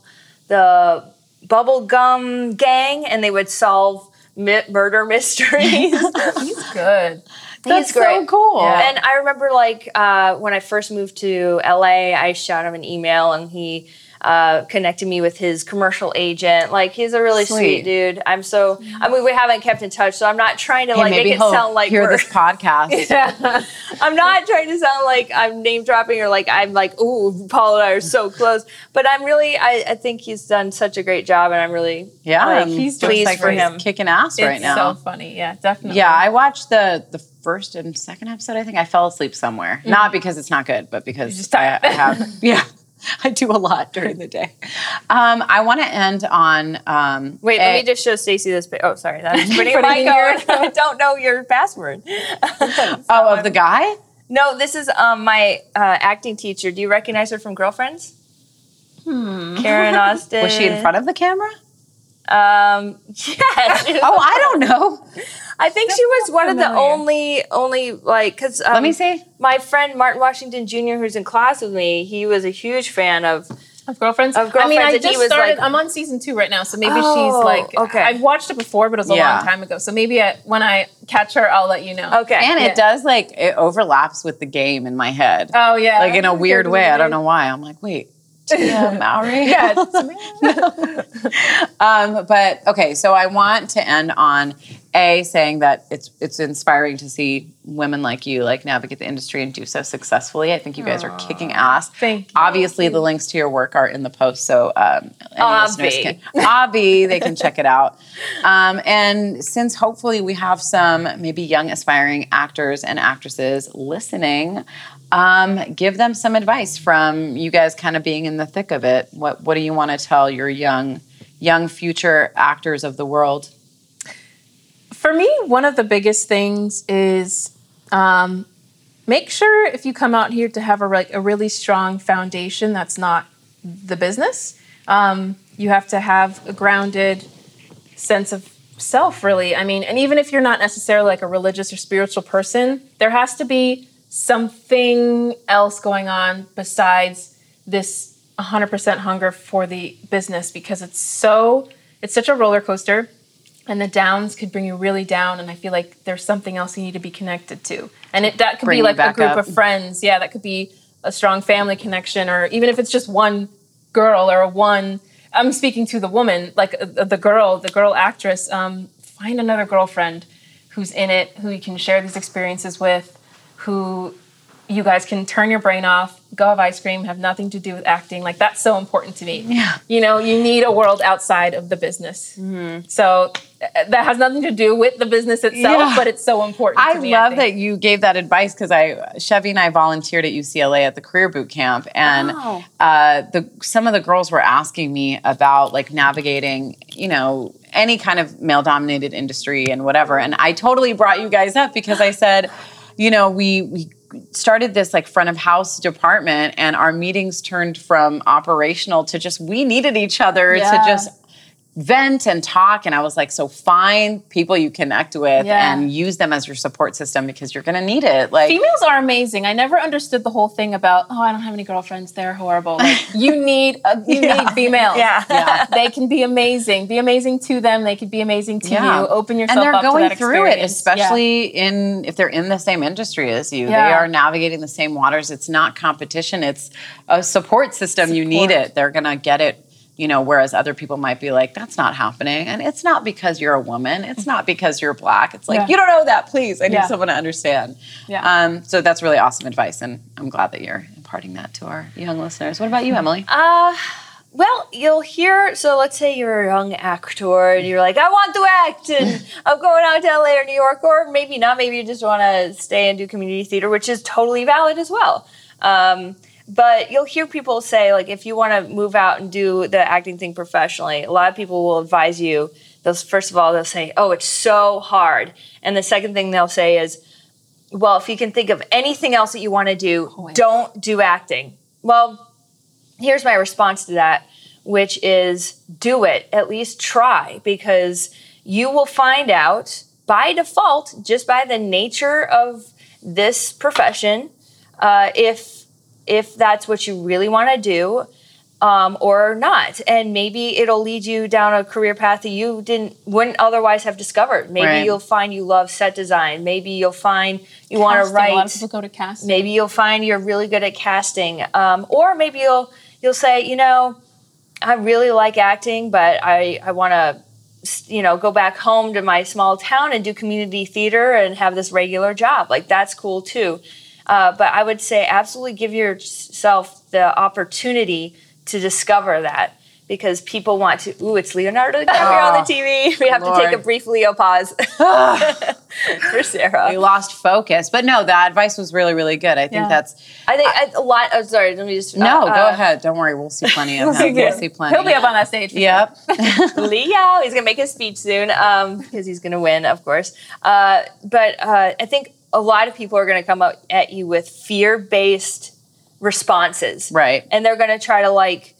the bubble gum gang, and they would solve mi- murder mysteries. He's good. That's He's great. so cool. Yeah. And I remember like uh, when I first moved to LA, I shot him an email and he uh, connected me with his commercial agent. Like he's a really Sweet. sweet, dude. I'm so I mean we haven't kept in touch, so I'm not trying to Hey, like make it sound like hear we're, this podcast. Yeah. I'm not trying to sound like I'm name dropping or like I'm like, ooh, Paul and I are so close. But I'm really I, I think he's done such a great job and I'm really Yeah, like, I'm he's pleased like for he's him. kicking ass It's right now. so funny. Yeah, definitely. Yeah, I watched the the first and second episode. I think I fell asleep somewhere. Mm-hmm. Not because it's not good, but because just I. I have yeah. I do a lot during the day. Um, I want to end on um, Wait, a- let me just show Stacey this. Oh, sorry, that's putting Putting my code. I don't know your password. oh of the guy. No, this is um, my uh, acting teacher. Do you recognize her from Girlfriends? Karen Austin. Was she in front of the camera? Um, yes. Oh, I don't know. I think she was one of the only, only like, because um, Let me see. My friend Martin Washington Jr., who's in class with me, he was a huge fan of. Of girlfriends. Of I mean, I Girlfriends, and he just was started. like- I'm on season two right now, so maybe Oh, she's like. okay. I've watched it before, but it was a Yeah. long time ago. So maybe I, when I catch her, I'll let you know. Okay. And Yeah. it does like it overlaps with the game in my head, Oh yeah. like in a weird way. I don't know why. I'm like, wait, Tia Mowry. Yeah. Um, but okay, so I want to end on a saying that it's it's inspiring to see women like you like navigate the industry and do so successfully. I think you guys are kicking ass. Thank you. Obviously, the links to your work are in the post, so um, any listeners Obvi. can obvi they can check it out. Um, and since hopefully we have some maybe young aspiring actors and actresses listening. Um, give them some advice from you guys kind of being in the thick of it. What what do you want to tell your young young future actors of the world? For me, one of the biggest things is um, make sure if you come out here to have a, like, a really strong foundation that's not the business. Um, you have to have a grounded sense of self, really. I mean, and even if you're not necessarily like a religious or spiritual person, there has to be something else going on besides this 100% hunger for the business because it's so, it's such a roller coaster and the downs could bring you really down and i feel like there's something else you need to be connected to and it, that could Bring be like a group up. of friends yeah that could be a strong family connection or even if it's just one girl or one i'm speaking to the woman like uh, the girl the girl actress um, find another girlfriend who's in it who you can share these experiences with who you guys can turn your brain off, go have ice cream, have nothing to do with acting. Like that's so important to me. Yeah. You know, you need a world outside of the business. So uh, that has nothing to do with the business itself, Yeah. but it's so important. I to me, love think. that you gave that advice because I Chevy and I volunteered at UCLA at the career boot camp, and Oh. uh, the some of the girls were asking me about like navigating, you know, any kind of male dominated industry and whatever. And I totally brought you guys up because I said, you know, we we started this like front of house department, and our meetings turned from operational to just we needed each other to just vent and talk and i was like so find people you connect with Yeah. and use them as your support system because you're gonna need it like Females are amazing. I never understood the whole thing about oh I don't have any girlfriends. They're horrible. Like you need a, you Yeah. need females. Yeah. Yeah. they can be amazing. Be amazing to them. They could be amazing to you. Open yourself and they're going through it experience. Yeah. especially in if they're in the same industry as you they are navigating the same waters it's not competition it's a support system you need it they're gonna get it you know whereas other people might be like that's not happening and it's not because you're a woman it's not because you're black it's like Yeah. you don't know that please i need Yeah. someone to understand Yeah. um, so that's really awesome advice and i'm glad that you're imparting that to our young listeners what about you emily Uh, well, you'll hear. So let's say you're a young actor and you're like, I want to act, and I'm going out to LA or New York, or maybe not. Maybe you just want to stay and do community theater, which is totally valid as well. Um, but you'll hear people say, like, if you want to move out and do the acting thing professionally, a lot of people will advise you. They'll first of all they'll say, "Oh, it's so hard," and the second thing they'll say is, "Well, if you can think of anything else that you want to do, Always. don't do acting." Well, here's my response to that, which is do it. At least try because you will find out by default, just by the nature of this profession, uh, if if that's what you really want to do um, or not. And maybe it'll lead you down a career path that you didn't wouldn't otherwise have discovered. Maybe Right. you'll find you love set design. Maybe you'll find you want to Casting, A lot of write people go to casting. maybe you'll find you're really good at casting um, or maybe you'll you'll say you know i really like acting but i i want to you know go back home to my small town and do community theater and have this regular job like that's cool too uh, but i would say absolutely give yourself the opportunity to discover that because people want to ooh it's leonardo DiCaprio on the tv we have to take a brief leo pause for sarah we lost focus but no that advice was really really good i think Yeah. that's I think I, a lot. Oh, sorry, let me just. no uh, go uh, ahead don't worry we'll see plenty of him we'll see plenty He'll be up on that stage. for yep Leo. He's gonna make his speech soon um, because he's gonna win, of course. Uh, but uh, I think a lot of people are gonna come up at you with fear-based responses, right and they're gonna try to like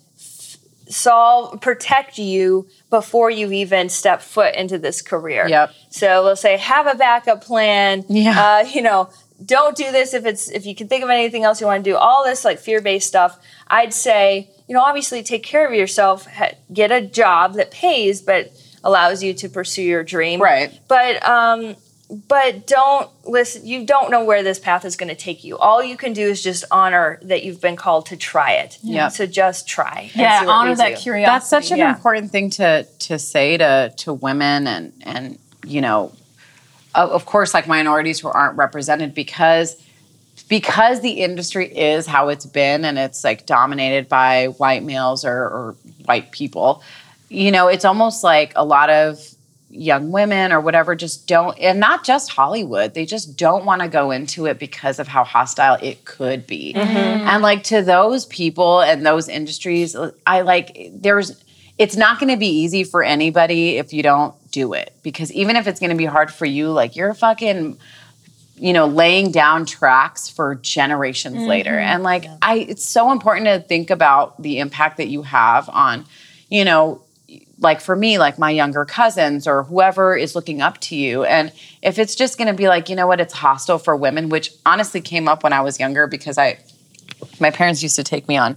solve, protect you before you even step foot into this career. Yep. So they'll say, have a backup plan. Yeah. Uh, you know, don't do this if it's if you can think of anything else you want to do. All this like fear-based stuff. I'd say, you know, obviously take care of yourself. Ha- get a job that pays, but allows you to pursue your dream. Right. But um, but don't listen. You don't know where this path is going to take you. All you can do is just honor that you've been called to try it. Yep. So just try. Yeah, see honor that you. curiosity. that's such an yeah. important thing to to say to to women and and you know of, of course like minorities who aren't represented because because the industry is how it's been and it's like dominated by white males or, or white people you know it's almost like a lot of young women or whatever just don't and not just hollywood they just don't want to go into it because of how hostile it could be. Mm-hmm. And like to those people and those industries i like there's it's not going to be easy for anybody if you don't do it. Because even if it's going to be hard for you like you're fucking you know laying down tracks for generations mm-hmm. later. And like i it's so important to think about the impact that you have on you know like for me like my younger cousins or whoever is looking up to you and if it's just going to be like you know what it's hostile for women which honestly came up when i was younger because i my parents used to take me on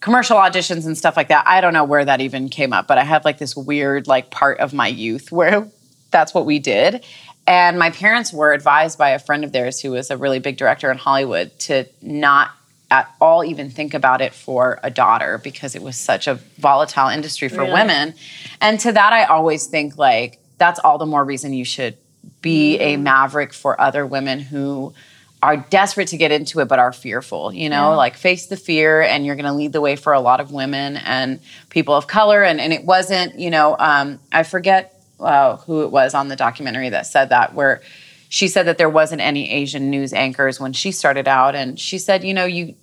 commercial auditions and stuff like that. I don't know where that even came up, but I have like this weird like part of my youth where that's what we did. And my parents were advised by a friend of theirs who was a really big director in Hollywood to not at all even think about it for a daughter because it was such a volatile industry for Really? women. And to that I always think like that's all the more reason you should be a maverick for other women who are desperate to get into it but are fearful you know like face the fear and you're going to lead the way for a lot of women and people of color and, and it wasn't you know um, i forget uh, who it was on the documentary that said that where she said that there wasn't any asian news anchors when she started out. And she said you know you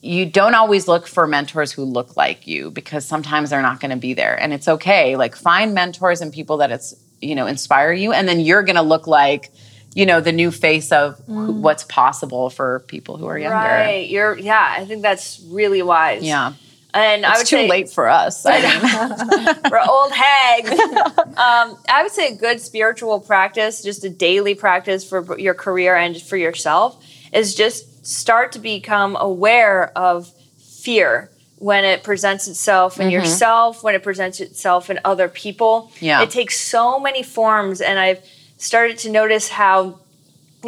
you don't always look for mentors who look like you because sometimes they're not going to be there. And it's okay. Like find mentors and people that it's you know inspire you. And then you're going to look like you know the new face of who, mm. what's possible for people who are younger. Right. You're yeah, I think that's really wise. yeah And I it's would too say late for us I mean, we're old hags. um, I would say a good spiritual practice, just a daily practice for your career and for yourself, is just start to become aware of fear when it presents itself in yourself, when it presents itself in other people. Yeah. It takes so many forms, and I've started to notice how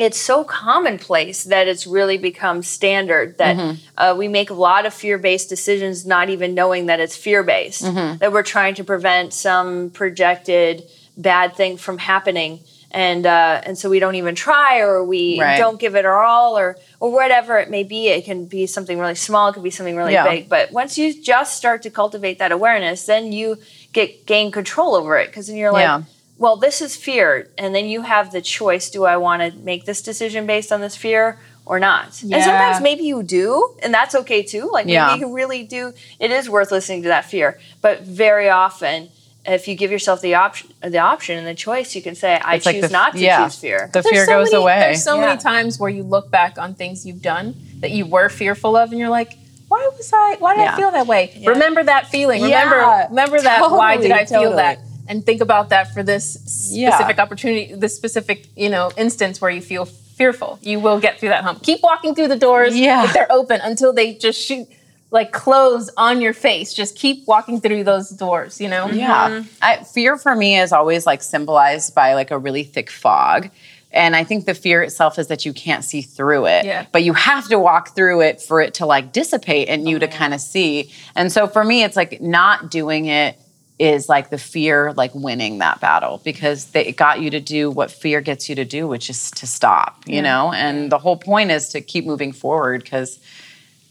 it's so commonplace that it's really become standard that uh, we make a lot of fear-based decisions not even knowing that it's fear-based that we're trying to prevent some projected bad thing from happening and uh, and so we don't even try or we Right. don't give it our all or or whatever it may be it can be something really small it could be something really Yeah. big but once you just start to cultivate that awareness then you get gain control over it because then you're like Yeah. Well, this is fear, and then you have the choice: do I want to make this decision based on this fear or not? Yeah. And sometimes maybe you do, and that's okay too. Like maybe Yeah. you really do. It is worth listening to that fear, but very often. If you give yourself the option, the option and the choice, you can say, "I It's like choose the- not to yeah. choose fear." the There's fear so goes many- away There's so Yeah. many times where you look back on things you've done that you were fearful of, and you're like, "Why was I? Why did Yeah. I feel that way? Yeah. Remember that feeling. Yeah, Remember, remember that. why did I feel totally. that? And think about that for this Yeah. specific opportunity, this specific you know instance where you feel fearful. You will get through that hump. Keep walking through the doors. Yeah. if they're open until they just shoot. Like close on your face. Just keep walking through those doors, you know? Yeah. Mm-hmm. I, fear for me is always like symbolized by like a really thick fog. And I think the fear itself is that you can't see through it. Yeah. But you have to walk through it for it to like dissipate and you to mm-hmm. kind of see. And so for me, it's like not doing it is like the fear like winning that battle because they, it got you to do what fear gets you to do, which is to stop, you know? And the whole point is to keep moving forward because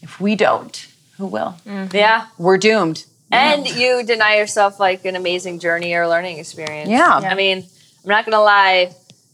if we don't, who will? Mm-hmm. Yeah, We're doomed. and you deny yourself like an amazing journey or learning experience. Yeah. I mean, I'm not gonna lie,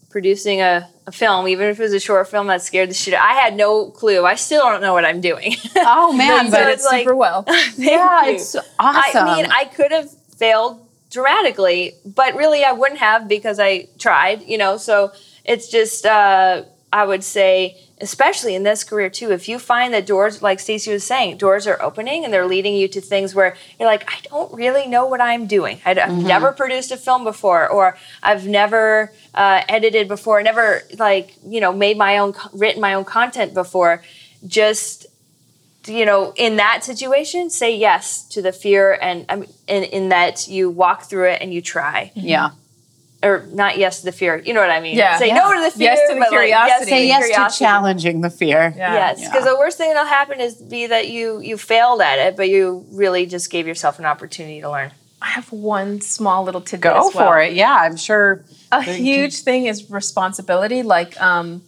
producing a, a film, even if it was a short film that scared the shit. Out, I had no clue. I still don't know what I'm doing. Oh man, You but did it it's like- super well. yeah, you. it's awesome. I mean, I could have failed dramatically, but really I wouldn't have because I tried, you know. So it's just, uh, I would say, especially in this career too, if you find that doors, like Stacey was saying, doors are opening and they're leading you to things where you're like, I don't really know what I'm doing. I, have never produced a film before, or I've never uh, edited before, never like you know made my own, written my own content before. Just you know, in that situation, say yes to the fear, and um, in, in that you walk through it and you try, yeah. or not yes to the fear. You know what I mean? Yeah. Say Yeah. no to the fear, Yes to the but like, yes curiosity. to Say yes curiosity. to challenging the fear. Yeah. Yes, Yeah. because the worst thing that'll happen is be that you you failed at it, but you really just gave yourself an opportunity to learn. I have one small little tidbit. Go as well. for it. Yeah, I'm sure. a huge thing is responsibility like um,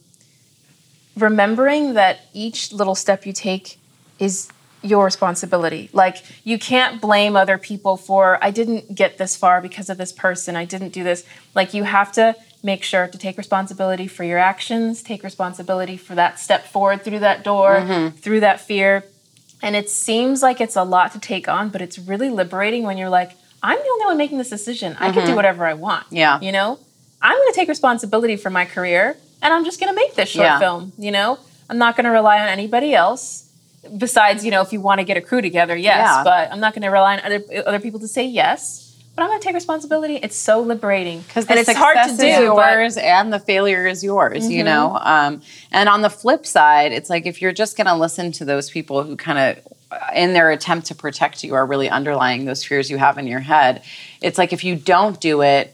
remembering that each little step you take is your responsibility. Like you can't blame other people for i didn't get this far because of this person. I didn't do this. Like you have to make sure to take responsibility for your actions take responsibility for that step forward through that door mm-hmm. through that fear. And it seems like it's a lot to take on but it's really liberating when you're like i'm the only one making this decision. I can do mm-hmm. whatever i want Yeah. you know? I'm going to take responsibility for my career and i'm just going to make this short Yeah. film you know? I'm not going to rely on anybody else besides you know if you want to get a crew together yes Yeah. but i'm not going to rely on other, other people to say yes but i'm going to take responsibility it's so liberating Because the it's success hard to is do but yours and the failure is yours, you Mm-hmm. know? Um, and on the flip side, it's like if you're just going to listen to those people who kind of, in their attempt to protect you, are really underlying those fears you have in your head, it's like if you don't do it,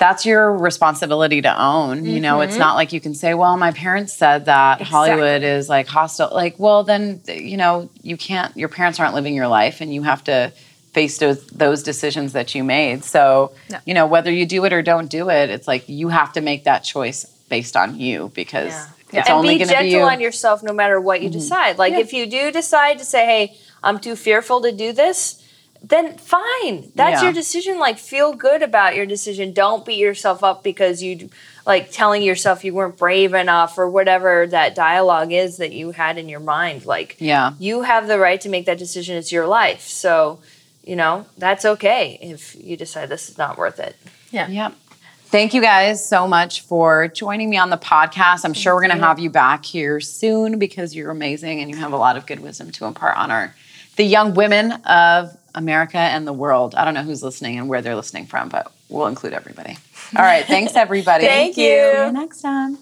that's your responsibility to own. You know, it's not like you can say, well, my parents said that Hollywood is like hostile. Like, well, then, you know, you can't, your parents aren't living your life and you have to face those, those decisions that you made. So, Yeah. you know, whether you do it or don't do it, it's like you have to make that choice based on you because Yeah. It's and only going to be gentle you. Mm-hmm. on yourself no matter what you decide. Like if you do decide to say, "Hey, I'm too fearful to do this," then fine. That's Yeah. your decision. Like feel good about your decision. Don't beat yourself up because you like telling yourself you weren't brave enough or whatever that dialogue is that you had in your mind. Like Yeah. you have the right to make that decision. It's your life. So, you know, that's okay if you decide this is not worth it. Yeah. Yep. Thank you guys so much for joining me on the podcast. I'm sure we're going to have you back here soon because you're amazing and you have a lot of good wisdom to impart on our the young women of America and the world. I don't know who's listening and where they're listening from, but we'll include everybody. All right. Thanks, everybody. Thank you. next time.